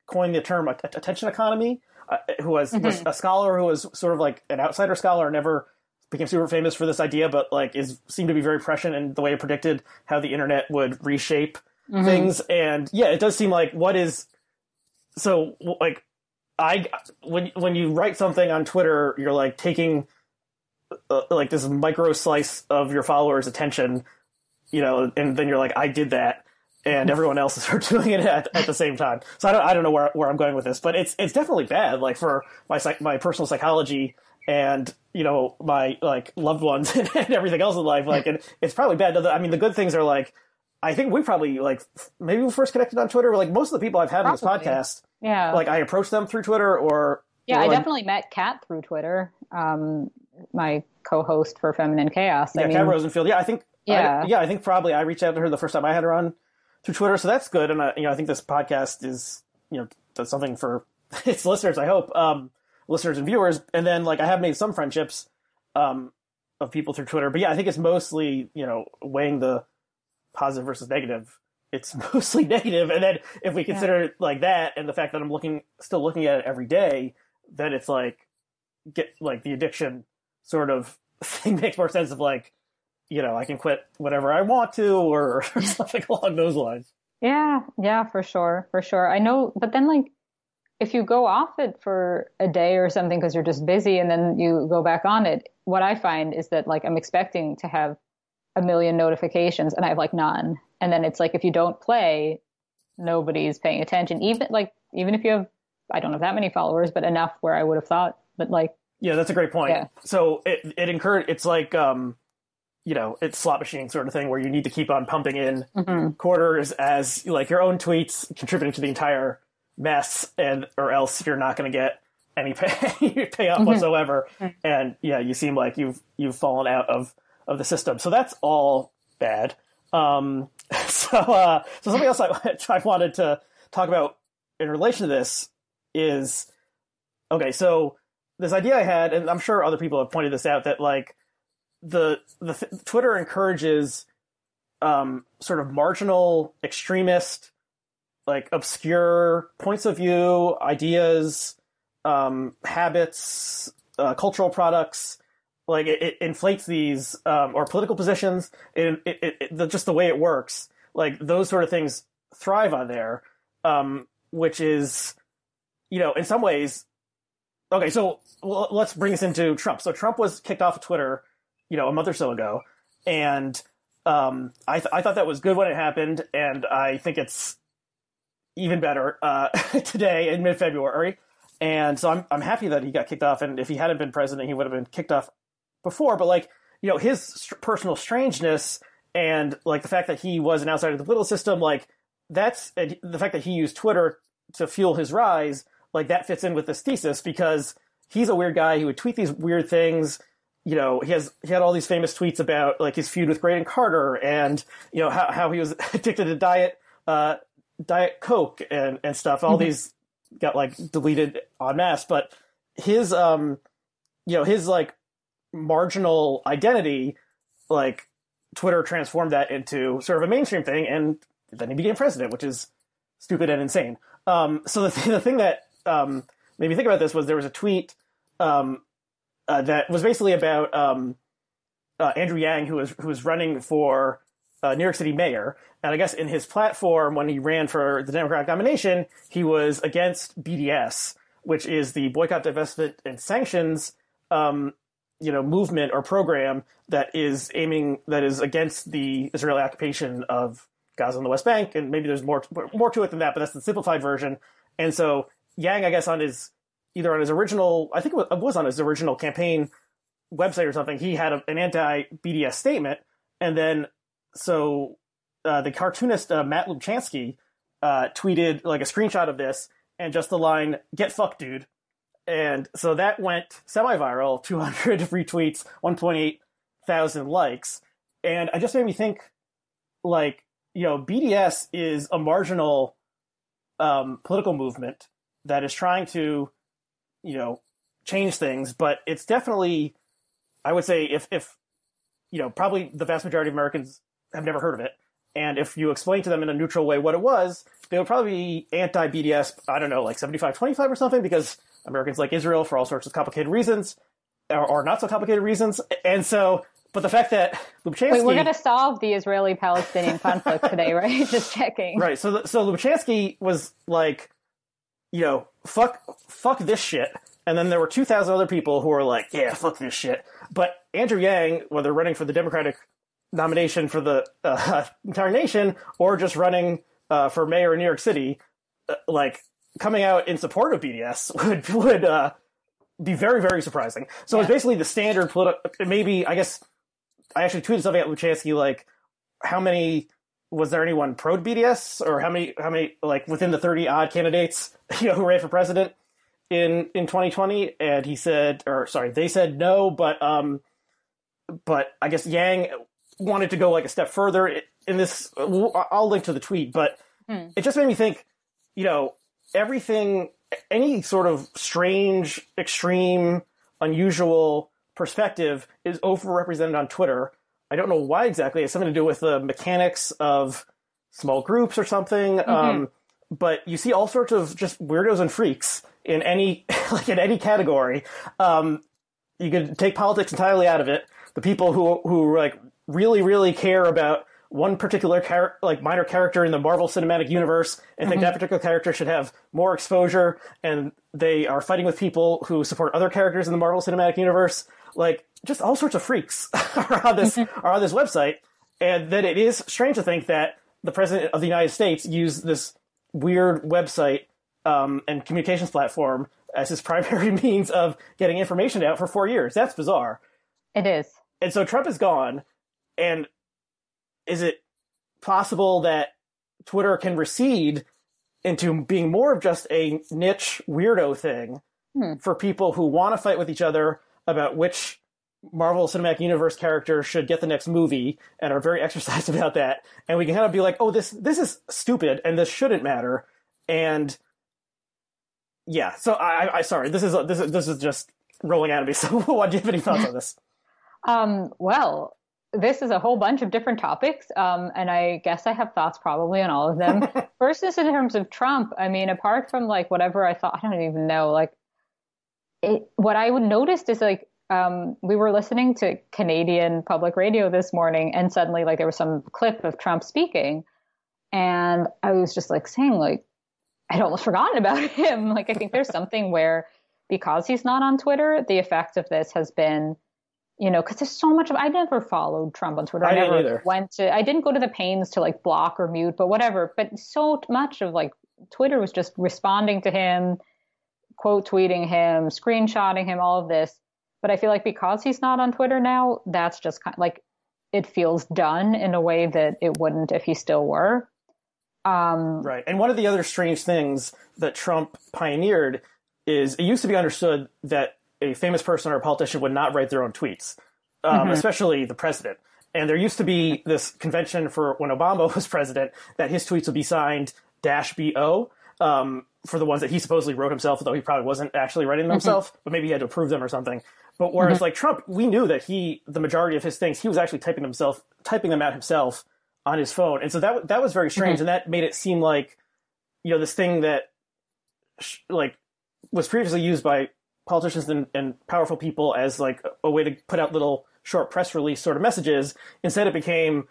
coined the term attention economy, uh, who was, mm-hmm. was, a scholar who was sort of like an outsider scholar, never became super famous for this idea, but like is seemed to be very prescient in the way it predicted how the internet would reshape mm-hmm. things. And yeah, it does seem like what is so like I when when you write something on Twitter, you're like taking uh, like this micro slice of your followers' attention you know, and then you're like, I did that, and everyone else is doing it at, at the same time. So I don't, I don't know where, where I'm going with this, but it's, it's definitely bad, like for my my personal psychology and you know my like loved ones and, everything else in life. Like, and it's probably bad. I mean, the good things are like, I think we probably like maybe we first connected on Twitter. Like most of the people I've had probably. on this podcast, yeah, like I approached them through Twitter or yeah, or I like, definitely met Kat through Twitter. Um, my co-host for Feminine Chaos. Yeah, I mean, Kat Rosenfield. Yeah, I think yeah, I, yeah. I think probably I reached out to her the first time I had her on through Twitter, so that's good. And I, you know, I think this podcast is you know does something for its listeners. I hope um, listeners and viewers. And then like I have made some friendships um, of people through Twitter, but yeah, I think it's mostly you know weighing the positive versus negative. It's mostly negative, and then if we consider yeah. it like that, and the fact that I'm looking still looking at it every day, then it's like get like the addiction sort of thing makes more sense of like you know, I can quit whenever I want to or, or something along those lines. Yeah, yeah, for sure, for sure. I know, but then like if you go off it for a day or something because you're just busy and then you go back on it, what I find is that like I'm expecting to have a million notifications and I have like none. And then it's like if you don't play, nobody's paying attention. Even like even if you have I don't have that many followers, but enough where I would have thought. But like Yeah, that's a great point. Yeah. So it it encouraged it's like um you know, it's slot machine sort of thing where you need to keep on pumping in mm-hmm. quarters as like your own tweets contributing to the entire mess, and or else you're not going to get any pay payoff mm-hmm. whatsoever. Mm-hmm. And yeah, you seem like you've you've fallen out of of the system. So that's all bad. Um, so uh, so something else I I wanted to talk about in relation to this is okay. So this idea I had, and I'm sure other people have pointed this out, that like the the Twitter encourages um, sort of marginal, extremist, like obscure points of view, ideas, um, habits, uh, cultural products. Like it, it inflates these um, or political positions. It, it, it, just the way it works. Like those sort of things thrive on there, um, which is, you know, in some ways. Okay, so let's bring this into Trump. So Trump was kicked off of Twitter you know, a month or so ago. And um, I, th- I thought that was good when it happened. And I think it's, even better uh, today in mid February. And so I'm I'm happy that he got kicked off. And if he hadn't been president, he would have been kicked off before. But like you know, his st- personal strangeness and like the fact that he was an outsider of the political system, like that's the fact that he used Twitter to fuel his rise. Like that fits in with this thesis because he's a weird guy. He would tweet these weird things. You know, he has he had all these famous tweets about like his feud with Graydon Carter and you know how how he was addicted to diet uh, diet coke and and stuff. All mm-hmm. these got like deleted en masse, but his um you know his like marginal identity like Twitter transformed that into sort of a mainstream thing, and then he became president, which is stupid and insane. Um, so the, th- the thing that um, made me think about this was there was a tweet um, uh, that was basically about um, uh, Andrew Yang, who was who was running for uh, New York City mayor, and I guess in his platform when he ran for the Democratic nomination, he was against BDS, which is the boycott, divestment, and sanctions um, you know movement or program that is aiming that is against the Israeli occupation of Gaza and the West Bank, and maybe there's more more to it than that, but that's the simplified version. And so Yang, I guess, on his either on his original, I think it was on his original campaign website or something, he had a, an anti-BDS statement, and then so uh, the cartoonist uh, Matt Lubchansky uh, tweeted like a screenshot of this and just the line "Get fucked, dude." And so that went semi-viral, 200 retweets, 1.8 thousand likes, and it just made me think, like, you know, BDS is a marginal um, political movement that is trying to, you know, change things, but it's definitely, I would say, if if you know, probably the vast majority of Americans have never heard of it, and if you explain to them in a neutral way what it was, they would probably be anti BDS. I don't know, like 75 25 or something, because Americans like Israel for all sorts of complicated reasons, or, or not so complicated reasons. And so, but the fact that Lubchansky. Wait, we're going to solve the Israeli Palestinian conflict today, right? Just checking. Right. So, so Lubchansky was like, you know, fuck, fuck this shit. And then there were 2,000 other people who were like, yeah, fuck this shit. But Andrew Yang, whether running for the Democratic nomination for the uh, entire nation or just running uh, for mayor in New York City, uh, like coming out in support of BDS would would uh, be very very surprising. So yeah. it's basically the standard political. Maybe I guess I actually tweeted something at Lubchansky like, how many was there anyone pro BDS or how many how many like within the thirty odd candidates you know who ran for president in in 2020? And he said, or sorry, they said no, but um, but I guess Yang wanted to go like a step further in this. I'll link to the tweet, but hmm. it just made me think. You know, everything, any sort of strange, extreme, unusual perspective is overrepresented on Twitter. I don't know why exactly. It's something to do with the mechanics of small groups or something. Mm-hmm. Um, but you see all sorts of just weirdos and freaks in any like in any category. Um, you could take politics entirely out of it. The people who who like really, really care about one particular char- like minor character in the Marvel Cinematic Universe and think mm-hmm. that particular character should have more exposure, and they are fighting with people who support other characters in the Marvel Cinematic Universe. Like just all sorts of freaks are on this mm-hmm. are on this website, and that it is strange to think that the president of the United States used this weird website um, and communications platform as his primary means of getting information out for four years. That's bizarre. It is. And so Trump is gone and is it possible that Twitter can recede into being more of just a niche weirdo thing hmm. for people who want to fight with each other about which Marvel Cinematic Universe character should get the next movie and are very exercised about that. And we can kind of be like, oh, this this is stupid and this shouldn't matter. And yeah, so I, I sorry, this is this is this is just rolling out of me. So, what do you have any thoughts on this? Um, well, this is a whole bunch of different topics, um, and I guess I have thoughts probably on all of them. First is in terms of Trump. I mean, apart from like whatever I thought, I don't even know. Like, it, what I would noticed is like um, we were listening to Canadian public radio this morning, and suddenly like there was some clip of Trump speaking, and I was just like saying like I'd almost forgotten about him. Like I think there's something where because he's not on Twitter, the effect of this has been you know, because there's so much of I never followed Trump on Twitter. I, I never either. went to I didn't go to the pains to like block or mute, but whatever. But so much of like Twitter was just responding to him, quote tweeting him, screenshotting him, all of this. But I feel like because he's not on Twitter now, that's just kind of like it feels done in a way that it wouldn't if he still were. Um, right. And one of the other strange things that Trump pioneered is it used to be understood that a famous person or a politician would not write their own tweets, um, mm-hmm. especially the president. And there used to be this convention for when Obama was president that his tweets would be signed dash bo um, for the ones that he supposedly wrote himself, though he probably wasn't actually writing them mm-hmm. himself, but maybe he had to approve them or something. But whereas mm-hmm. like Trump, we knew that he the majority of his things he was actually typing himself, typing them out himself on his phone, and so that that was very strange, mm-hmm. and that made it seem like you know this thing that like was previously used by politicians and, and powerful people as like a way to put out little short press release sort of messages. Instead, it became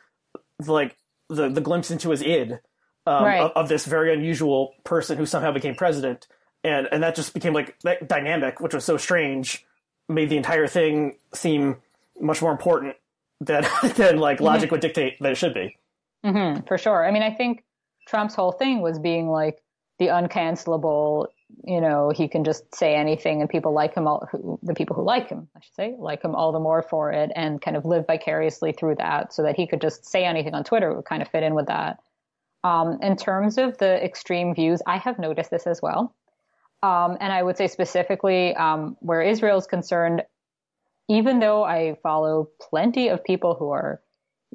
like the the glimpse into his id um, right. of, of, this very unusual person who somehow became president, and and that just became like that dynamic, which was so strange, made the entire thing seem much more important than than like logic mm-hmm. would dictate that it should be. Mm-hmm, for sure. I mean, I think Trump's whole thing was being like the uncancelable you know, he can just say anything and people like him all, who, the people who like him, I should say, like him all the more for it and kind of live vicariously through that so that he could just say anything on Twitter would kind of fit in with that. Um, in terms of the extreme views, I have noticed this as well. Um, and I would say specifically um, where Israel is concerned, even though I follow plenty of people who are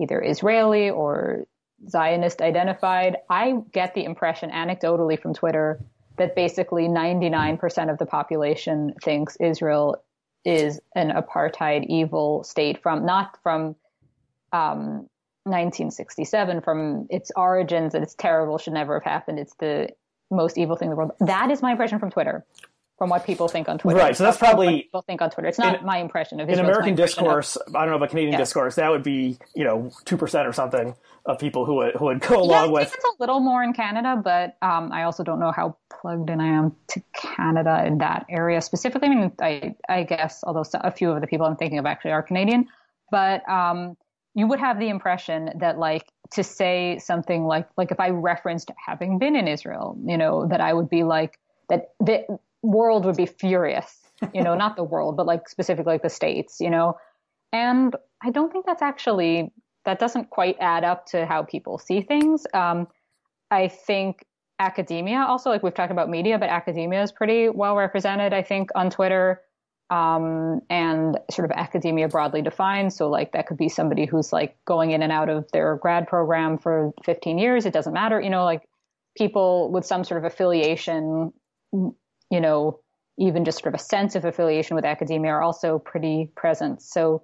either Israeli or Zionist identified, I get the impression anecdotally from Twitter that basically 99% of the population thinks Israel is an apartheid evil state from not from um, 1967 from its origins that it's terrible should never have happened. It's the most evil thing in the world. That is my impression from twitter from what people think on Twitter. Right. So that's probably people think on Twitter. It's not in, my impression of Israel. In American discourse, of, I don't know about Canadian yes. discourse. That would be you know two percent or something of people who would who would go along yeah, with. it's a little more in Canada, but um, I also don't know how plugged in I am to Canada in that area specifically. I mean, I I guess although a few of the people I'm thinking of actually are Canadian, but um, you would have the impression that like to say something like like if I referenced having been in Israel, you know, that I would be like that that world would be furious, you know, not the world, but like specifically like the states, you know. And I don't think that's actually that doesn't quite add up to how people see things. Um, I think academia also like we've talked about media, but academia is pretty well represented. I think on Twitter. Um, and sort of academia broadly defined. So like that could be somebody who's like going in and out of their grad program for 15 years. It doesn't matter, you know, like people with some sort of affiliation you know, even just sort of a sense of affiliation with academia are also pretty present. So,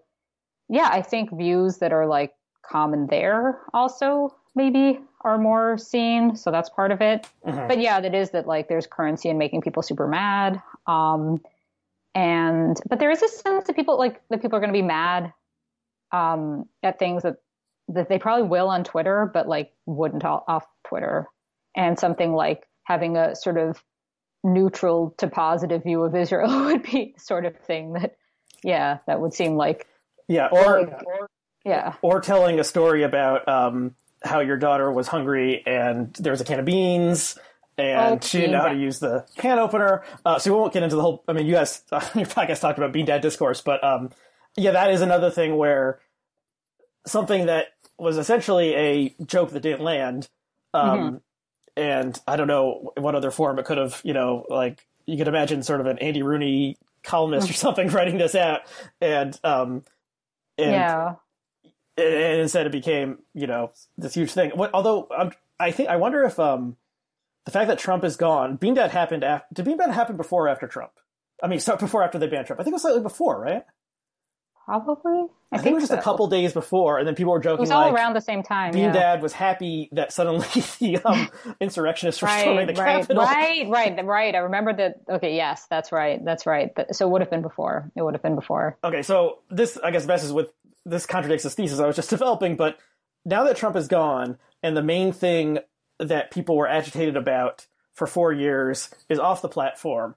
yeah, I think views that are like common there also maybe are more seen. So that's part of it. Mm-hmm. But yeah, that is that like there's currency in making people super mad. Um, and but there is a sense that people like that people are going to be mad um, at things that that they probably will on Twitter, but like wouldn't off Twitter. And something like having a sort of neutral to positive view of Israel would be sort of thing that, yeah, that would seem like. Yeah, or, or yeah, or telling a story about um, how your daughter was hungry and there was a can of beans and oh, she didn't know how to use the can opener. Uh, so we won't get into the whole. I mean, you guys, uh, your podcast talked about bean dad discourse, but um, yeah, that is another thing where something that was essentially a joke that didn't land um, mm-hmm and I don't know what other form it could have, you know, like you could imagine sort of an Andy Rooney columnist or something writing this out, and um, and, yeah, and instead it became, you know, this huge thing. What, although I'm, I think I wonder if um, the fact that Trump is gone, Bean Dad happened after. Did Bean Dad happen before or after Trump? I mean, so before after they banned Trump. I think it was slightly before, right? Probably. I, I think, think, it was just so. a couple days before, and then people were joking. It was all like, around the same time. Yeah. Dad was happy that suddenly the um, insurrectionists were right, storming the right, Capitol. Right, right, right. I remember that. Okay, yes, that's right. That's right. So it would have been before. It would have been before. Okay, so this, I guess, messes with this contradicts this thesis I was just developing. But now that Trump is gone, and the main thing that people were agitated about for four years is off the platform,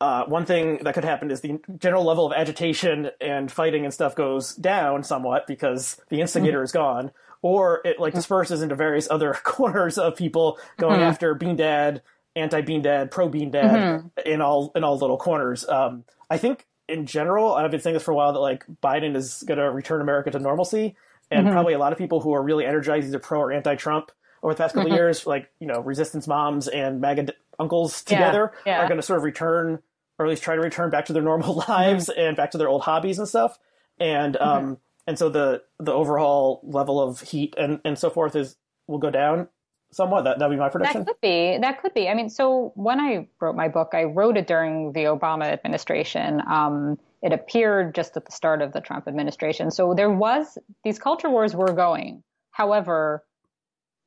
uh, one thing that could happen is the general level of agitation and fighting and stuff goes down somewhat because the instigator mm-hmm. is gone, or it like disperses into various other corners of people going Mhm. after Bean Dad, anti Bean Dad, pro Bean Dad Mhm. in all in all little corners. Um, I think in general, and I've been saying this for a while that like Biden is going to return America to normalcy, and Mhm. probably a lot of people who are really energized either pro or anti-Trump over the past couple Mhm. of years, like you know, resistance moms and MAGA d- uncles together, yeah. are going to sort of return, or at least try to return back to their normal lives and back to their old hobbies and stuff. And um, and so the the overall level of heat and and so forth is will go down somewhat. That that'd be my prediction. That could be. That could be. I mean, so when I wrote my book, I wrote it during the Obama administration. Um, it appeared just at the start of the Trump administration. So there was these culture wars were going. However,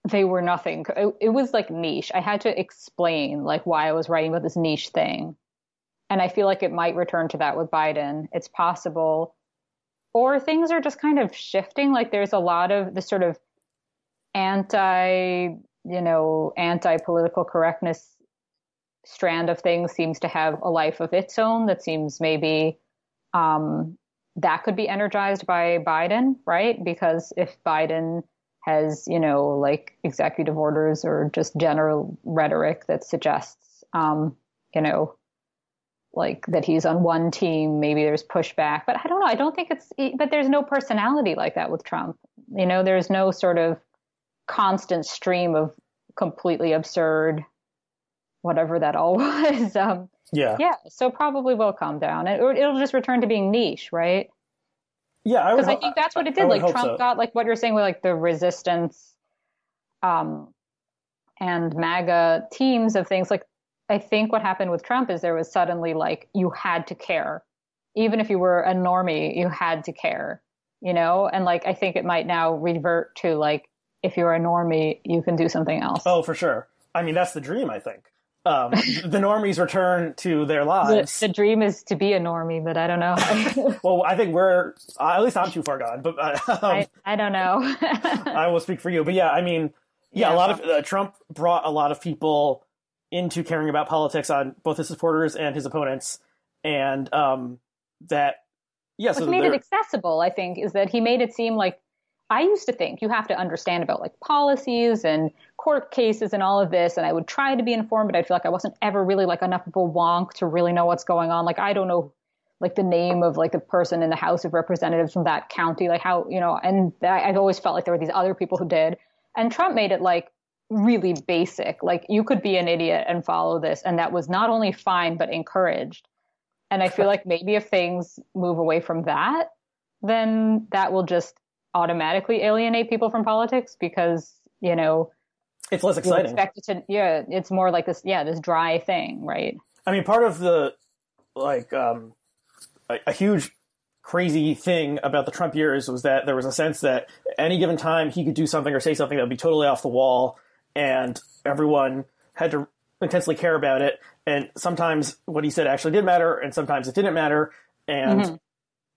they were nothing. It, it was like niche. I had to explain like why I was writing about this niche thing, and I feel like it might return to that with Biden. It's possible, or things are just kind of shifting. Like there's a lot of the sort of anti you know, anti political correctness strand of things seems to have a life of its own that seems maybe um, that could be energized by Biden, right? Because if Biden has, you know, like executive orders or just general rhetoric that suggests, um, you know, like that he's on one team, maybe there's pushback. But I don't know. I don't think it's, but there's no personality like that with Trump. You know, there's no sort of constant stream of completely absurd whatever that all was um yeah, yeah so probably will calm down and it'll just return to being niche right yeah. Because i ho- think that's what it I did like trump so. got like what you're saying with like the resistance um and maga teams of things like i think what happened with trump is there was suddenly like you had to care even if you were a normie you had to care you know and like i think it might now revert to like if you're a normie you can do something else Oh, for sure. I mean, that's the dream. I think um, the normies return to their lives. the dream is to be a normie but i don't know well, I think we're uh, at least I'm too far gone, but uh, um, I, I don't know I will speak for you. But yeah, I mean, yeah, Yeah, a lot of uh, Trump brought a lot of people into caring about politics on both his supporters and his opponents, and um, that yeah, so made it accessible, I think, is that he made it seem like I used to think you have to understand about like policies and court cases and all of this, and I would try to be informed, but I feel like I wasn't ever really like enough of a wonk to really know what's going on. Like I don't know like the name of like the person in the House of Representatives from that county, like how you know, and I, I've always felt like there were these other people who did, and Trump made it like really basic. Like you could be an idiot and follow this, and that was not only fine but encouraged. And I feel like maybe if things move away from that, then that will just automatically alienate people from politics because, you know, it's less exciting. it to, yeah, it's more like this, yeah, this dry thing, right? I mean, part of the like um, a, a huge crazy thing about the Trump years was that there was a sense that any given time he could do something or say something that would be totally off the wall, and everyone had to intensely care about it. And sometimes what he said actually did matter, and sometimes it didn't matter. And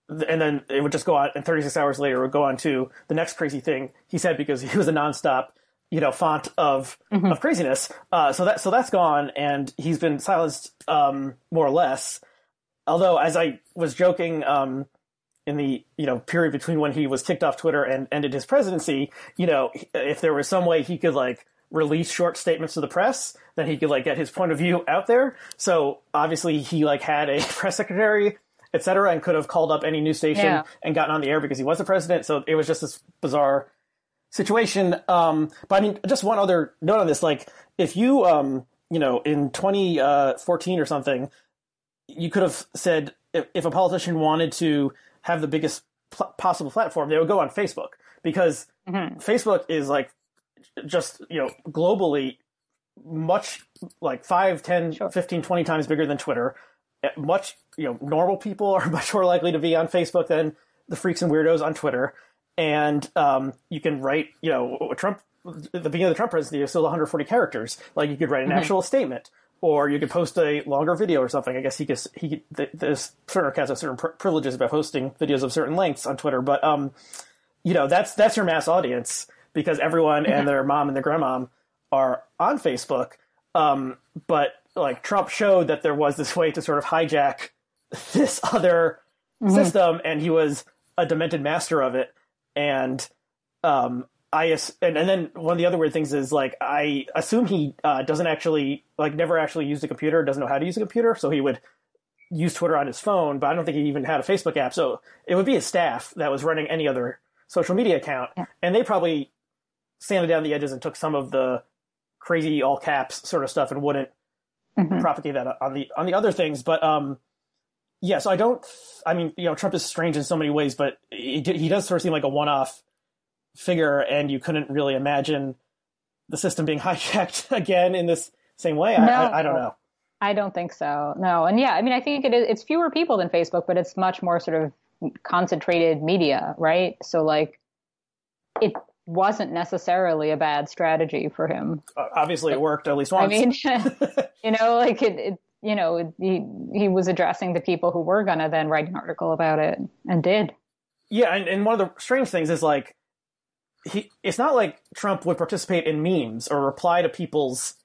th- and then it would just go on, and 36 hours later, it would go on to the next crazy thing he said because he was a nonstop, you know, font of of craziness. Uh, so that so that's gone, and he's been silenced um, more or less. Although, as I was joking um, in the you know period between when he was kicked off Twitter and ended his presidency, you know, if there was some way he could like release short statements to the press, then he could like get his point of view out there. So obviously, he like had a press secretary et cetera, and could have called up any news station Yeah. and gotten on the air because he was the president. So it was just this bizarre situation. Um, but I mean, just one other note on this: like, if you, um, you know, in 2014 or something, you could have said if, if a politician wanted to have the biggest pl- possible platform, they would go on Facebook because Facebook is like just you know globally much like 5 10 Sure. 15 20 times bigger than twitter Uh, much you know normal people are much more likely to be on facebook than the freaks and weirdos on twitter and um, you can write you know trump at the beginning of the trump presidency is still 140 characters. Like you could write an actual statement or you could post a longer video or something. I guess he could he could, th- there's certain pri- privileges about posting videos of certain lengths on twitter. But um you know that's that's your mass audience because everyone and their mom and their grandmom are on Facebook. Um, but like Trump showed that there was this way to sort of hijack this other system, and he was a demented master of it. And um, I and, and then one of the other weird things is like I assume he uh, doesn't actually like never actually used a computer, doesn't know how to use a computer, so he would use Twitter on his phone, but I don't think he even had a Facebook app. So it would be his staff that was running any other social media account, yeah. and they probably sanded down the edges and took some of the crazy all caps sort of stuff and wouldn't mm-hmm. propagate that on the on the other things. But um, yeah, so I don't. I mean, you know, Trump is strange in so many ways, but he, he does sort of seem like a one off figure, and you couldn't really imagine the system being hijacked again in this same way. No. I, I, I don't know. I don't think so. No, and yeah, I mean, I think it is. It's fewer people than Facebook, but it's much more sort of concentrated media, right? So like, it wasn't necessarily a bad strategy for him. Uh, obviously, it worked at least once. I mean, you know, like it, it, you know, he he was addressing the people who were gonna then write an article about it, and did. Yeah, and, and one of the strange things is like he it's not like Trump would participate in memes or reply to people's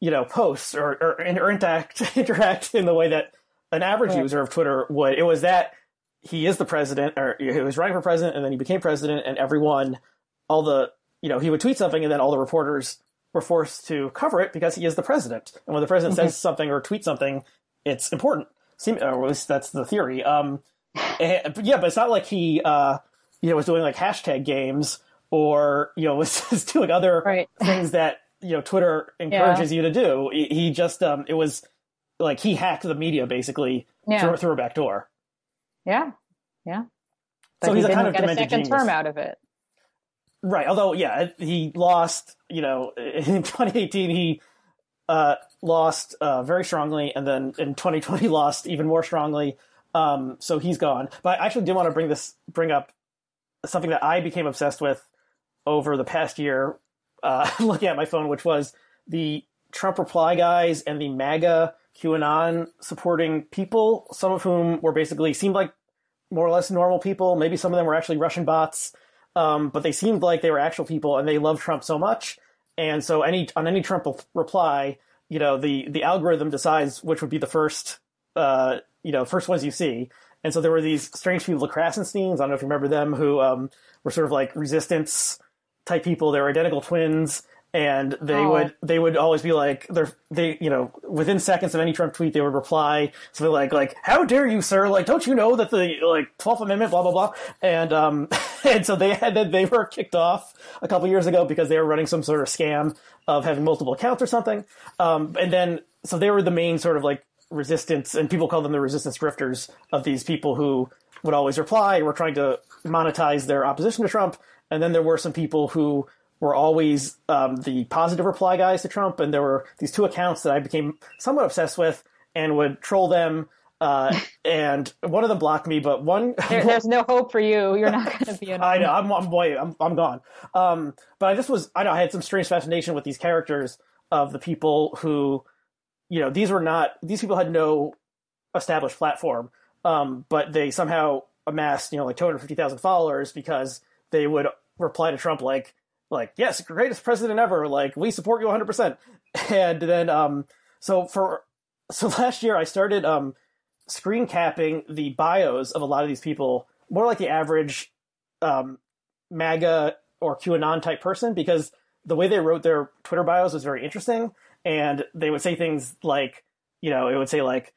you know posts or or, or interact interact in the way that an average yeah. user of Twitter would. It was that he is the president or he was running for president and then he became president and everyone all the you know he would tweet something and then all the reporters were forced to cover it because he is the president and when the president mm-hmm. says something or tweets something it's important or at least that's the theory um and, yeah but it's not like he uh you know was doing like hashtag games or you know was doing other right. things that you know Twitter encourages yeah. you to do. He just um, it was like he hacked the media basically yeah. through, through a back door. Yeah, yeah. But so he he's a kind of get a second genius. term out of it. Right. Although, yeah, he lost. You know, in 2018 he uh, lost uh, very strongly, and then in 2020 lost even more strongly. Um, so he's gone. But I actually did want to bring this bring up something that I became obsessed with over the past year, uh, looking at my phone, which was the Trump reply guys and the MAGA QAnon supporting people, some of whom were basically seemed like more or less normal people. Maybe some of them were actually Russian bots, um, but they seemed like they were actual people, and they loved Trump so much. And so, any on any Trump reply, you know, the the algorithm decides which would be the first, uh, you know, first ones you see. And so there were these strange people, the Krassensteins. I don't know if you remember them, who um, were sort of like resistance type people. They were identical twins, and they oh. would they would always be like they're they you know within seconds of any Trump tweet they would reply. Something like like how dare you sir? Like don't you know that the like Twelfth Amendment blah blah blah? And um and so they had they were kicked off a couple years ago because they were running some sort of scam of having multiple accounts or something. Um and then so they were the main sort of like resistance and people call them the resistance grifters of these people who would always reply were trying to monetize their opposition to Trump. And then there were some people who were always um, the positive reply guys to Trump, and there were these two accounts that I became somewhat obsessed with and would troll them. Uh, and one of them blocked me, but one there, there's no hope for you. You're not going to be. I know. I'm, I'm boy. I'm, I'm gone. Um, but I just was. I know. I had some strange fascination with these characters of the people who, you know, these were not. These people had no established platform, um, but they somehow amassed, you know, like 250,000 followers because they would reply to Trump like like yes, greatest president ever, like we support you 100%. And then um so for so last year I started um screen capping the bios of a lot of these people, more like the average um MAGA or QAnon type person because the way they wrote their Twitter bios was very interesting and they would say things like, you know, it would say like,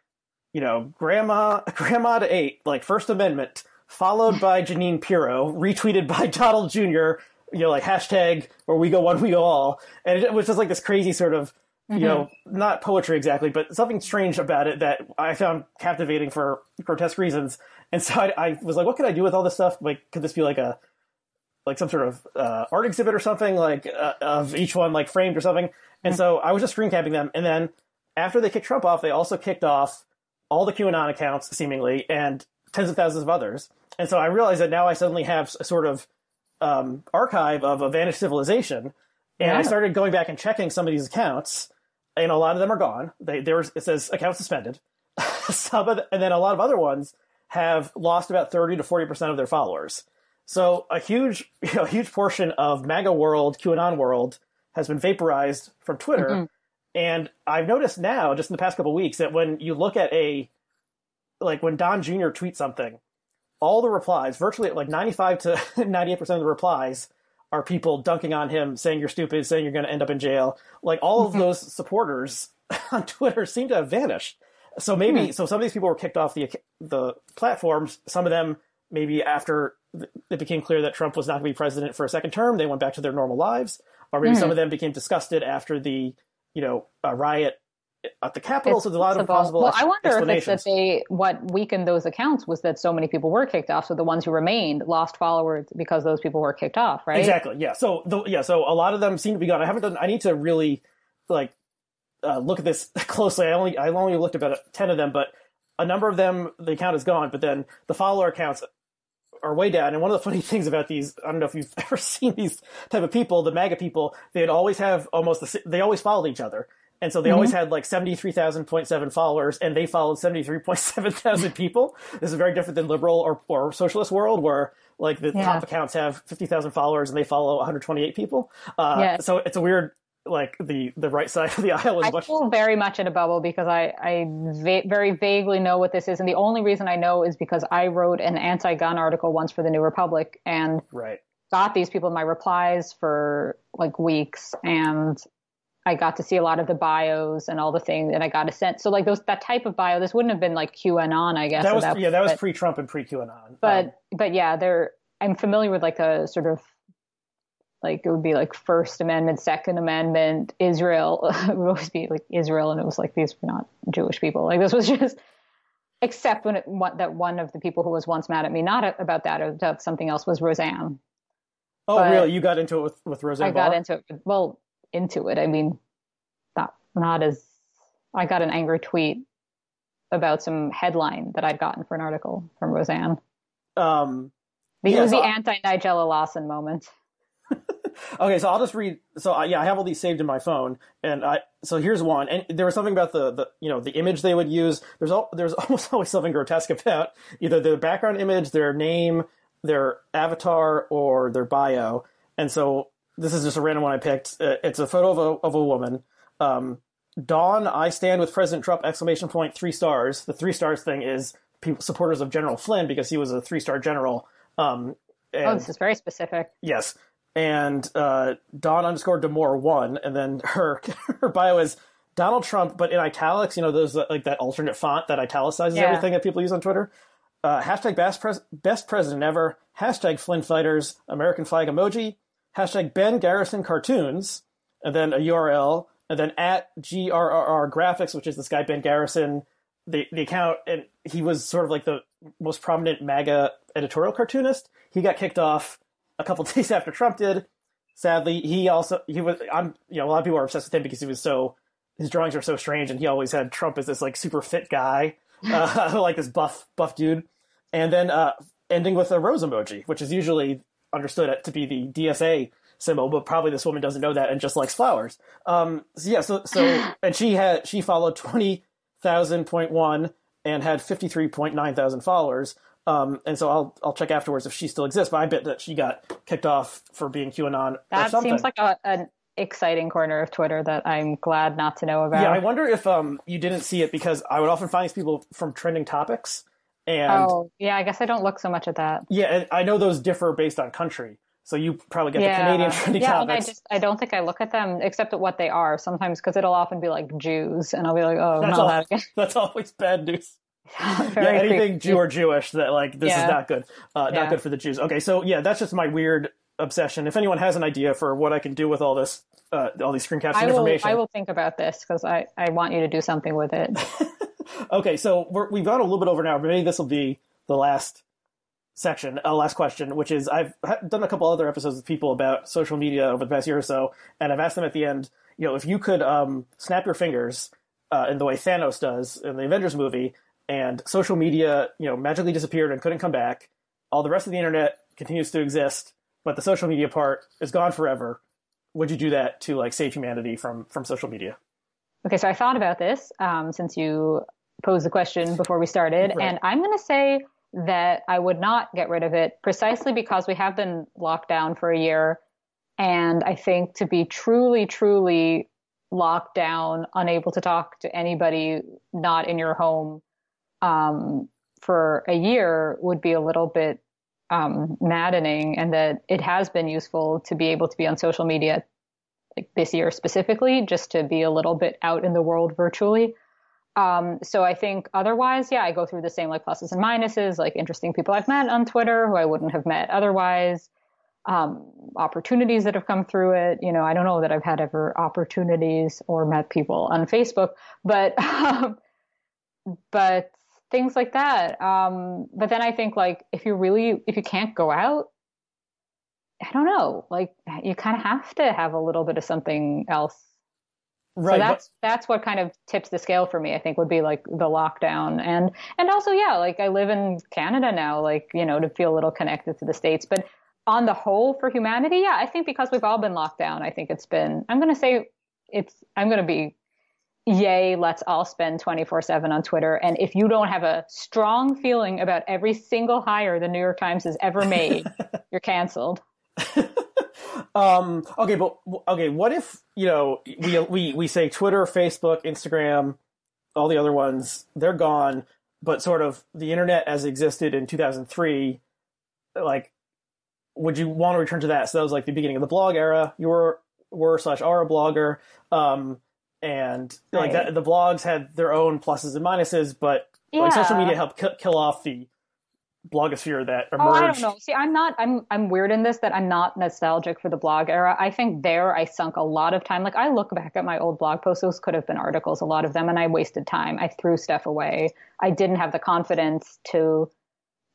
you know, grandma grandma to eight, like First Amendment, followed by Jeanine Pirro, retweeted by Donald Jr., you know, like hashtag or we go one, we go all. And it was just like this crazy sort of, you mm-hmm. know, not poetry exactly, but something strange about it that I found captivating for grotesque reasons. And so I, I was like, what could I do with all this stuff? Like, could this be like a, like some sort of uh, art exhibit or something, like uh, of each one like framed or something? And mm-hmm. so I was just screen capping them. And then after they kicked Trump off, they also kicked off all the QAnon accounts, seemingly, and tens of thousands of others. And so I realized that now I suddenly have a sort of um, archive of a vanished civilization. And yeah. I started going back and checking some of these accounts, and a lot of them are gone. They there was, it says account suspended. some of the, and then a lot of other ones have lost about thirty to forty percent of their followers. So a huge, you know, huge portion of MAGA world, QAnon world, has been vaporized from Twitter. Mm-hmm. And I've noticed now, just in the past couple weeks, that when you look at a like when Don Jr. tweets something, all the replies, virtually like 95 to 98% of the replies are people dunking on him, saying you're stupid, saying you're going to end up in jail. Like all of Mm-hmm. those supporters on Twitter seem to have vanished. So maybe Hmm. so some of these people were kicked off the the platforms. Some of them maybe after it became clear that Trump was not going to be president for a second term, they went back to their normal lives. Or maybe Hmm. some of them became disgusted after the you know uh, riot at the Capitol. so there's a lot of possible. Well, I wonder if it's that they what weakened those accounts was that so many people were kicked off, so the ones who remained lost followers because those people were kicked off, right? Exactly. Yeah. So the, yeah. So a lot of them seem to be gone. I haven't done. I need to really like uh, look at this closely. I only I only looked about ten of them, but a number of them the account is gone. But then the follower accounts are way down. And one of the funny things about these, I don't know if you've ever seen these type of people, the MAGA people, they'd always have almost the, they always followed each other. And so they always Mm-hmm. had like 73,000.7 followers and they followed 73.7 thousand people. This is very different than liberal or, or socialist world where like the Yeah. top accounts have 50,000 followers and they follow 128 people. Uh, Yeah. So it's a weird, like the, the right side of the aisle is I much. feel very much in a bubble because I, I va- very vaguely know what this is. And the only reason I know is because I wrote an anti gun article once for the New Republic and Right. got these people in my replies for like weeks. And I got to see a lot of the bios and all the things, and I got a sense. So, like, those that type of bio, this wouldn't have been like QAnon, I guess. That was, that yeah, that was pre Trump and pre QAnon. but um, but yeah, there I'm familiar with like a sort of like it would be like First Amendment, Second Amendment, Israel. it would always be like Israel, and it was like these were not Jewish people. Like this was just except when it that one of the people who was once mad at me, not about that, about something else, was Roseanne. oh, but- really? You got into it with, with Roseanne I got into it. Well, into it. I mean, not not as I got an angry tweet about some headline that I'd gotten for an article from Roseanne. Um, It Yeah, was so the anti Nigella Lawson moment. Okay, so I'll just read. So I, yeah, I have all these saved in my phone, and I so here's one. And there was something about the, the you know the image they would use. There's all there's almost always something grotesque about either their background image, their name, their avatar, or their bio. And so this is just a random one I picked. Uh, It's a photo of a of a woman. Um, Dawn, I stand with President Trump! Exclamation point! Three stars. The three stars thing is people supporters of General Flynn because he was a three star general. Um, and, Oh, this is very specific. Yes. And uh, Dawn underscore Demore one, and then her her bio is Donald Trump, but in italics. You know, those uh, like that alternate font that italicizes Yeah. everything that people use on Twitter. Uh, hashtag best, pres- best president ever. Hashtag Flynn fighters. American flag emoji. Hashtag Ben Garrison cartoons, and then a URL, and then at GRRR graphics, which is this guy Ben Garrison. The the account, and he was sort of like the most prominent MAGA editorial cartoonist. He got kicked off a couple days after Trump did. Sadly, he also he was I'm you know a lot of people are obsessed with him because he was so his drawings are so strange and he always had Trump as this like super fit guy, uh, like this buff buff dude, and then uh, ending with a rose emoji, which is usually understood it to be the DSA symbol, but probably this woman doesn't know that and just likes flowers. Um, so yeah, so so and she had she followed twenty thousand point one and had fifty three point nine thousand followers. Um, and so I'll I'll check afterwards if she still exists. But I bet that she got kicked off for being QAnon or That seems like a, an exciting corner of Twitter that I'm glad not to know about. yeah, I wonder if um you didn't see it because I would often find these people from trending topics, and oh, yeah, I guess I don't look so much at that. yeah, I know those differ based on country. So you probably get yeah, the Canadian trending yeah, and I just I don't think I look at them except at what they are sometimes because it'll often be like Jews, and I'll be like, oh, That's not all- that again. That's always bad news. yeah, anything creepy. Jew or Jewish that like this is not good, uh, not Yeah. good for the Jews. Okay, so yeah, that's just my weird obsession. If anyone has an idea for what I can do with all this, uh, all these screen capture information, I will think about this because I I want you to do something with it. Okay, so we're, we've gone a little bit over now, maybe this will be the last section, uh, last question, which is I've done a couple other episodes with people about social media over the past year or so, and I've asked them at the end, you know, if you could um, snap your fingers uh, in the way Thanos does in the Avengers movie, and social media, you know, magically disappeared and couldn't come back, all the rest of the internet continues to exist, but the social media part is gone forever. Would you do that to like save humanity from from social media? Okay, so I thought about this um, since you posed the question before we started, Right. and I'm going to say that I would not get rid of it precisely because we have been locked down for a year. And I think to be truly, truly locked down, unable to talk to anybody not in your home um, for a year would be a little bit um, maddening, and that it has been useful to be able to be on social media, like this year specifically, just to be a little bit out in the world virtually. Um, so I think otherwise, yeah, I go through the same like pluses and minuses, like interesting people I've met on Twitter who I wouldn't have met otherwise, um, opportunities that have come through it. You know, I don't know that I've had ever opportunities or met people on Facebook, but um, but things like that. Um, but then I think like if you really if you can't go out, I don't know, like you kind of have to have a little bit of something else Right. So that's but, that's what kind of tips the scale for me. I think would be like the lockdown and and also yeah, like I live in Canada now, like you know to feel a little connected to the states. But on the whole, for humanity, yeah, I think because we've all been locked down, I think it's been. I'm going to say it's. I'm going to be. Yay, let's all spend 24 7 on Twitter. And if you don't have a strong feeling about every single hire the New York Times has ever made, you're canceled. um, okay, but okay, what if you know we we we say Twitter, Facebook, Instagram, all the other ones they're gone, but sort of the internet as existed in 2003, like, would you want to return to that? So that was like the beginning of the blog era. You were were slash are a blogger, um, and like that, the blogs had their own pluses and minuses, but yeah. like social media helped k- kill off the blogosphere that emerged. Oh, I don't know. See, I'm not. I'm I'm weird in this that I'm not nostalgic for the blog era. I think there I sunk a lot of time. Like I look back at my old blog posts; those could have been articles, a lot of them, and I wasted time. I threw stuff away. I didn't have the confidence to.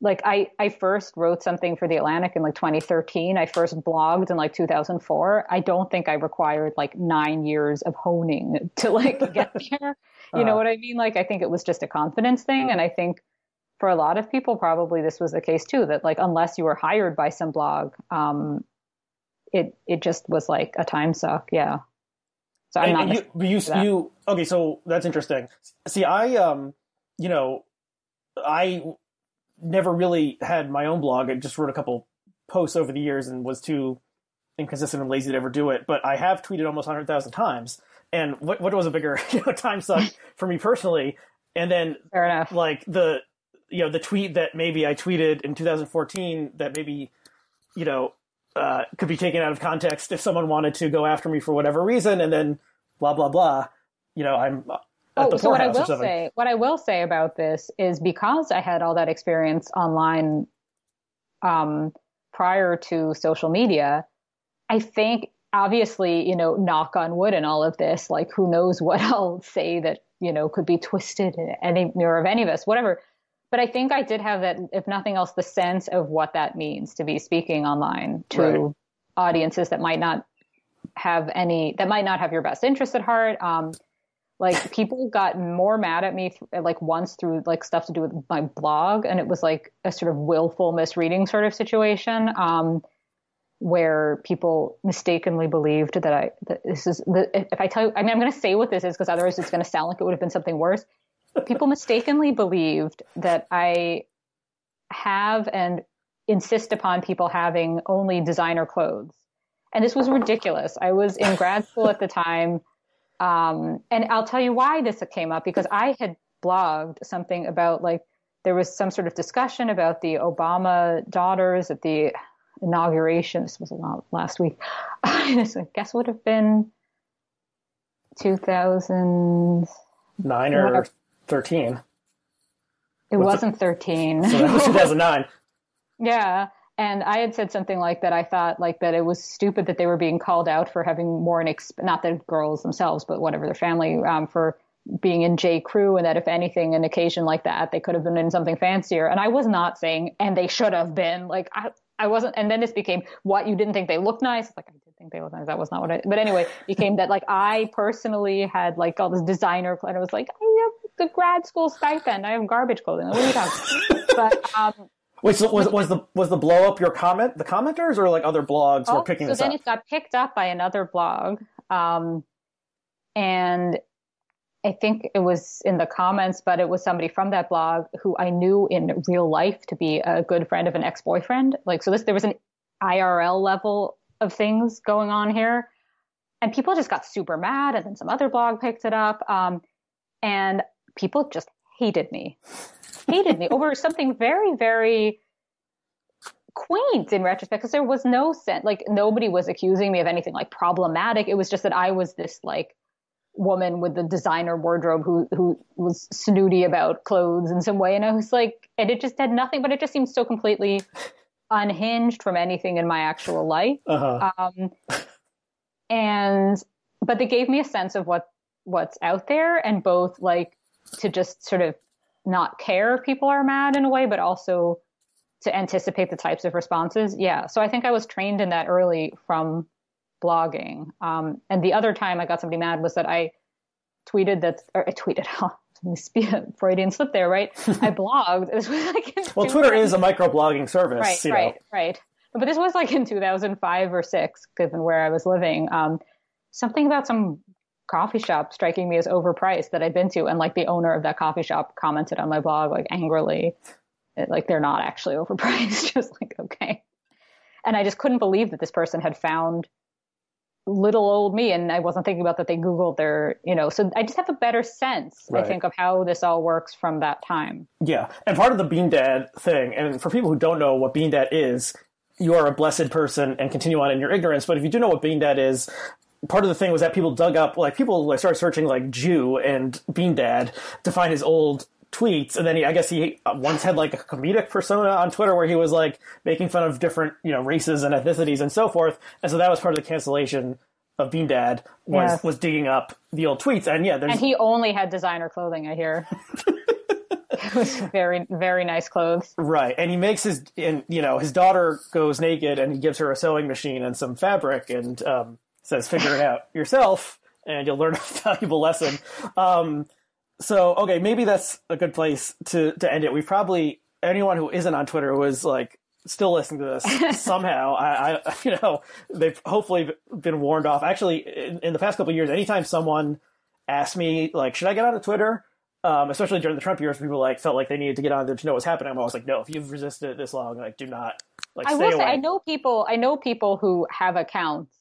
Like I, I first wrote something for the Atlantic in like 2013. I first blogged in like 2004. I don't think I required like nine years of honing to like get there. You know uh. what I mean? Like I think it was just a confidence thing, and I think for a lot of people, probably this was the case too. That like unless you were hired by some blog, um, it it just was like a time suck. Yeah. So I'm and, not. And you, you, you okay? So that's interesting. See, I um, you know, I never really had my own blog. I just wrote a couple posts over the years and was too inconsistent and lazy to ever do it. But I have tweeted almost hundred thousand times. And what what was a bigger you know, time suck for me personally? And then fair enough, like the you know the tweet that maybe I tweeted in 2014 that maybe you know uh, could be taken out of context if someone wanted to go after me for whatever reason, and then blah blah blah. You know, I'm. oh, so what I will say, what I will say about this is because I had all that experience online um, prior to social media, I think obviously, you know, knock on wood and all of this, like who knows what I'll say that you know could be twisted in any mirror of any of us, whatever but I think I did have that, if nothing else, the sense of what that means to be speaking online to right. audiences that might not have any, that might not have your best interest at heart. Um, like people got more mad at me like once through like stuff to do with my blog, and it was like a sort of willful misreading sort of situation. Um, where people mistakenly believed that I that this is the, if I tell you I mean I'm going to say what this is because otherwise it's going to sound like it would have been something worse people mistakenly believed that I have and insist upon people having only designer clothes. And this was ridiculous. I was in grad school at the time. Um, and I'll tell you why this came up because I had blogged something about like there was some sort of discussion about the Obama daughters at the inauguration. This was last week. I guess would have been 2009 or 13. It What's wasn't it? 13. So that was 2009. yeah. And I had said something like that. I thought like that it was stupid that they were being called out for having more, exp- not the girls themselves, but whatever their family, um, for being in J. Crew, and that if anything, an occasion like that, they could have been in something fancier. And I was not saying, and they should have been. Like I, I wasn't. And then this became what you didn't think they looked nice. It's like I did think they looked nice. That was not what I. But anyway, became that like I personally had like all this designer, and I was like I have the grad school stipend. I have garbage clothing. What are you talking? but um, Wait, so was was the was the blow up your comment the commenters or like other blogs oh, were picking so this up? So then it got picked up by another blog, um, and I think it was in the comments, but it was somebody from that blog who I knew in real life to be a good friend of an ex boyfriend. Like so, this there was an IRL level of things going on here, and people just got super mad, and then some other blog picked it up, um, and people just hated me, hated me over something very, very quaint in retrospect because there was no sense like nobody was accusing me of anything like problematic. It was just that I was this like woman with the designer wardrobe who who was snooty about clothes in some way, and I was like, and it just had nothing, but it just seemed so completely unhinged from anything in my actual life. Uh-huh. Um, and but they gave me a sense of what what's out there, and both like to just sort of not care if people are mad in a way, but also to anticipate the types of responses. Yeah. So I think I was trained in that early from blogging. Um, and the other time I got somebody mad was that I tweeted that, or I tweeted, Oh, Freudian slip there, right? I blogged. This was like well, Twitter is a microblogging service. Right, right, know. right. But this was like in 2005 or six, given where I was living. Um, something about some coffee shop striking me as overpriced that I'd been to, and like the owner of that coffee shop commented on my blog like angrily, eh, like they're not actually overpriced. just like okay, and I just couldn't believe that this person had found little old me, and I wasn't thinking about that they googled their, you know. So I just have a better sense, Right. I think, of how this all works from that time. Yeah, and part of the Bean Dad thing, and for people who don't know what Bean Dad is, you are a blessed person and continue on in your ignorance. But if you do know what Bean Dad is, part of the thing was that people dug up, like people like started searching like Jew and Bean Dad to find his old tweets, and then he, I guess he once had like a comedic persona on Twitter where he was like making fun of different you know races and ethnicities and so forth, and so that was part of the cancellation of Bean Dad was Yes. was digging up the old tweets, and yeah, there's And he only had designer clothing, I hear. it was very, very nice clothes. Right, and he makes his, and you know, his daughter goes naked, and he gives her a sewing machine and some fabric, and um, says, "Figure it out yourself, and you'll learn a valuable lesson." Um, so, okay, maybe that's a good place to to end it. We've probably anyone who isn't on Twitter was like still listening to this somehow. I, I, you know, they've hopefully been warned off. Actually, in, in the past couple of years, anytime someone asked me like, "Should I get on Twitter?" Um, especially during the Trump years, people like felt like they needed to get on there to know what's happening. I'm always like, no, if you've resisted it this long, like, do not like I will away. say, I know people, I know people who have accounts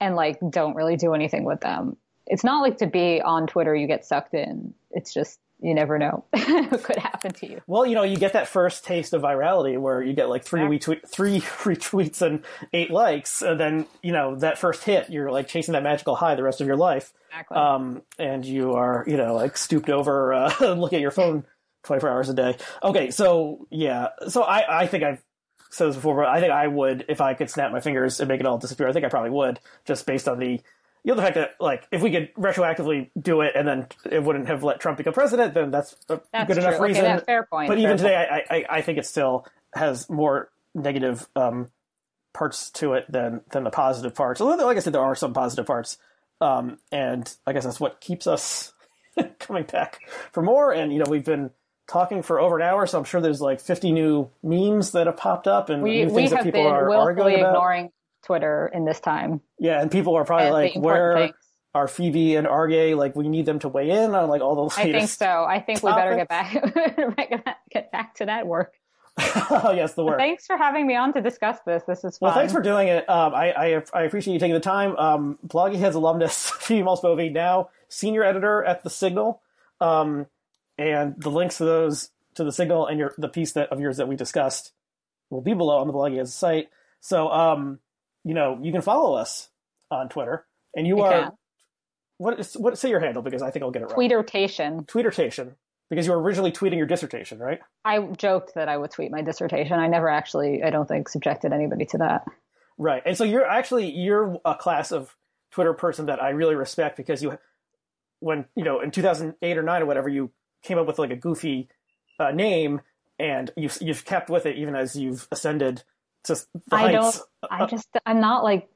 and like don't really do anything with them. It's not like to be on Twitter, you get sucked in. It's just, you never know what could happen to you. Well, you know, you get that first taste of virality where you get like three retweet, three retweets and eight likes, and then you know that first hit, you're like chasing that magical high the rest of your life, Exactly. um, and you are you know like stooped over, uh, look at your phone 24 hours a day. Okay, so yeah, so I I think I've said this before, but I think I would if I could snap my fingers and make it all disappear. I think I probably would, just based on the you know the fact that like if we could retroactively do it and then it wouldn't have let Trump become president, then that's a That's good true. enough Okay, reason. that- fair point, But fair even today, I, I I think it still has more negative um, parts to it than than the positive parts. Although, like I said, there are some positive parts, um, and I guess that's what keeps us coming back for more. And you know, we've been talking for over an hour, so I'm sure there's like 50 new memes that have popped up and we new things that people been are willfully arguing about. ignoring Twitter in this time. Yeah, and people are probably like, "Where things. are Phoebe and Aryeh? Like, we need them to weigh in on like all the I think so. I think we better get back get back to that work. oh yes, the work. Thanks for having me on to discuss this. This is fun. Well, thanks for doing it. Um, I, I I appreciate you taking the time. Um, Bloggingheads alumnus Phoebe Maltz Bovy, now senior editor at the Signal, um, and the links to those to the Signal and your the piece that of yours that we discussed will be below on the Bloggingheads site. So, um, you know, you can follow us on Twitter, and you You are can. what is what say your handle because I think I'll get it right. Tweetertation. Tweetertation because you were originally tweeting your dissertation, right? I joked that I would tweet my dissertation. I never actually, I don't think, subjected anybody to that. Right. And so you're actually you're a class of Twitter person that I really respect because you when, you know, in 2008 or 9 or whatever you came up with like a goofy uh, name and you've you've kept with it even as you've ascended to the I don't, heights. I just, I'm not like,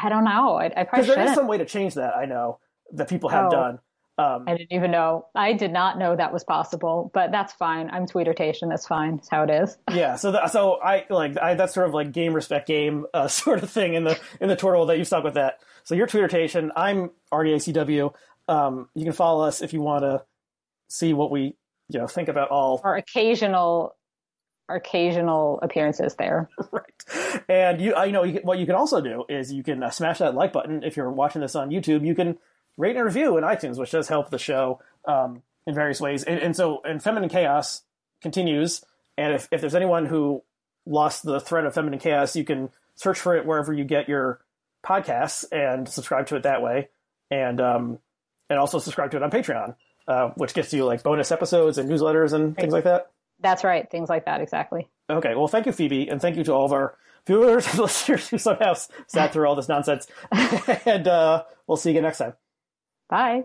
I don't know. I, I probably Because there is some way to change that, I know, that people have Oh. done. Um, I didn't even know. I did not know that was possible, but that's fine. I'm tweetertation. That's fine. That's how it is. yeah, so that, so I like I that's sort of like game respect game uh, sort of thing in the in the Twitter that you stuck with that. So your Tweetertation, I'm RDACW. Um, you can follow us if you want to see what we you know think about all our occasional, occasional appearances there. right. And you, I know you, what you can also do is you can uh, smash that like button if you're watching this on YouTube. You can rate and review in iTunes, which does help the show um, in various ways. And, and so, and feminine chaos continues. And if, if there's anyone who lost the thread of feminine chaos, you can search for it wherever you get your podcasts and subscribe to it that way, and um, and also subscribe to it on Patreon, uh, which gets you like bonus episodes and newsletters and things like that. That's right, things like that, exactly. Okay, well, thank you, Phoebe, and thank you to all of our viewers and listeners who somehow sat through all this nonsense. and uh, we'll see you again next time. Bye.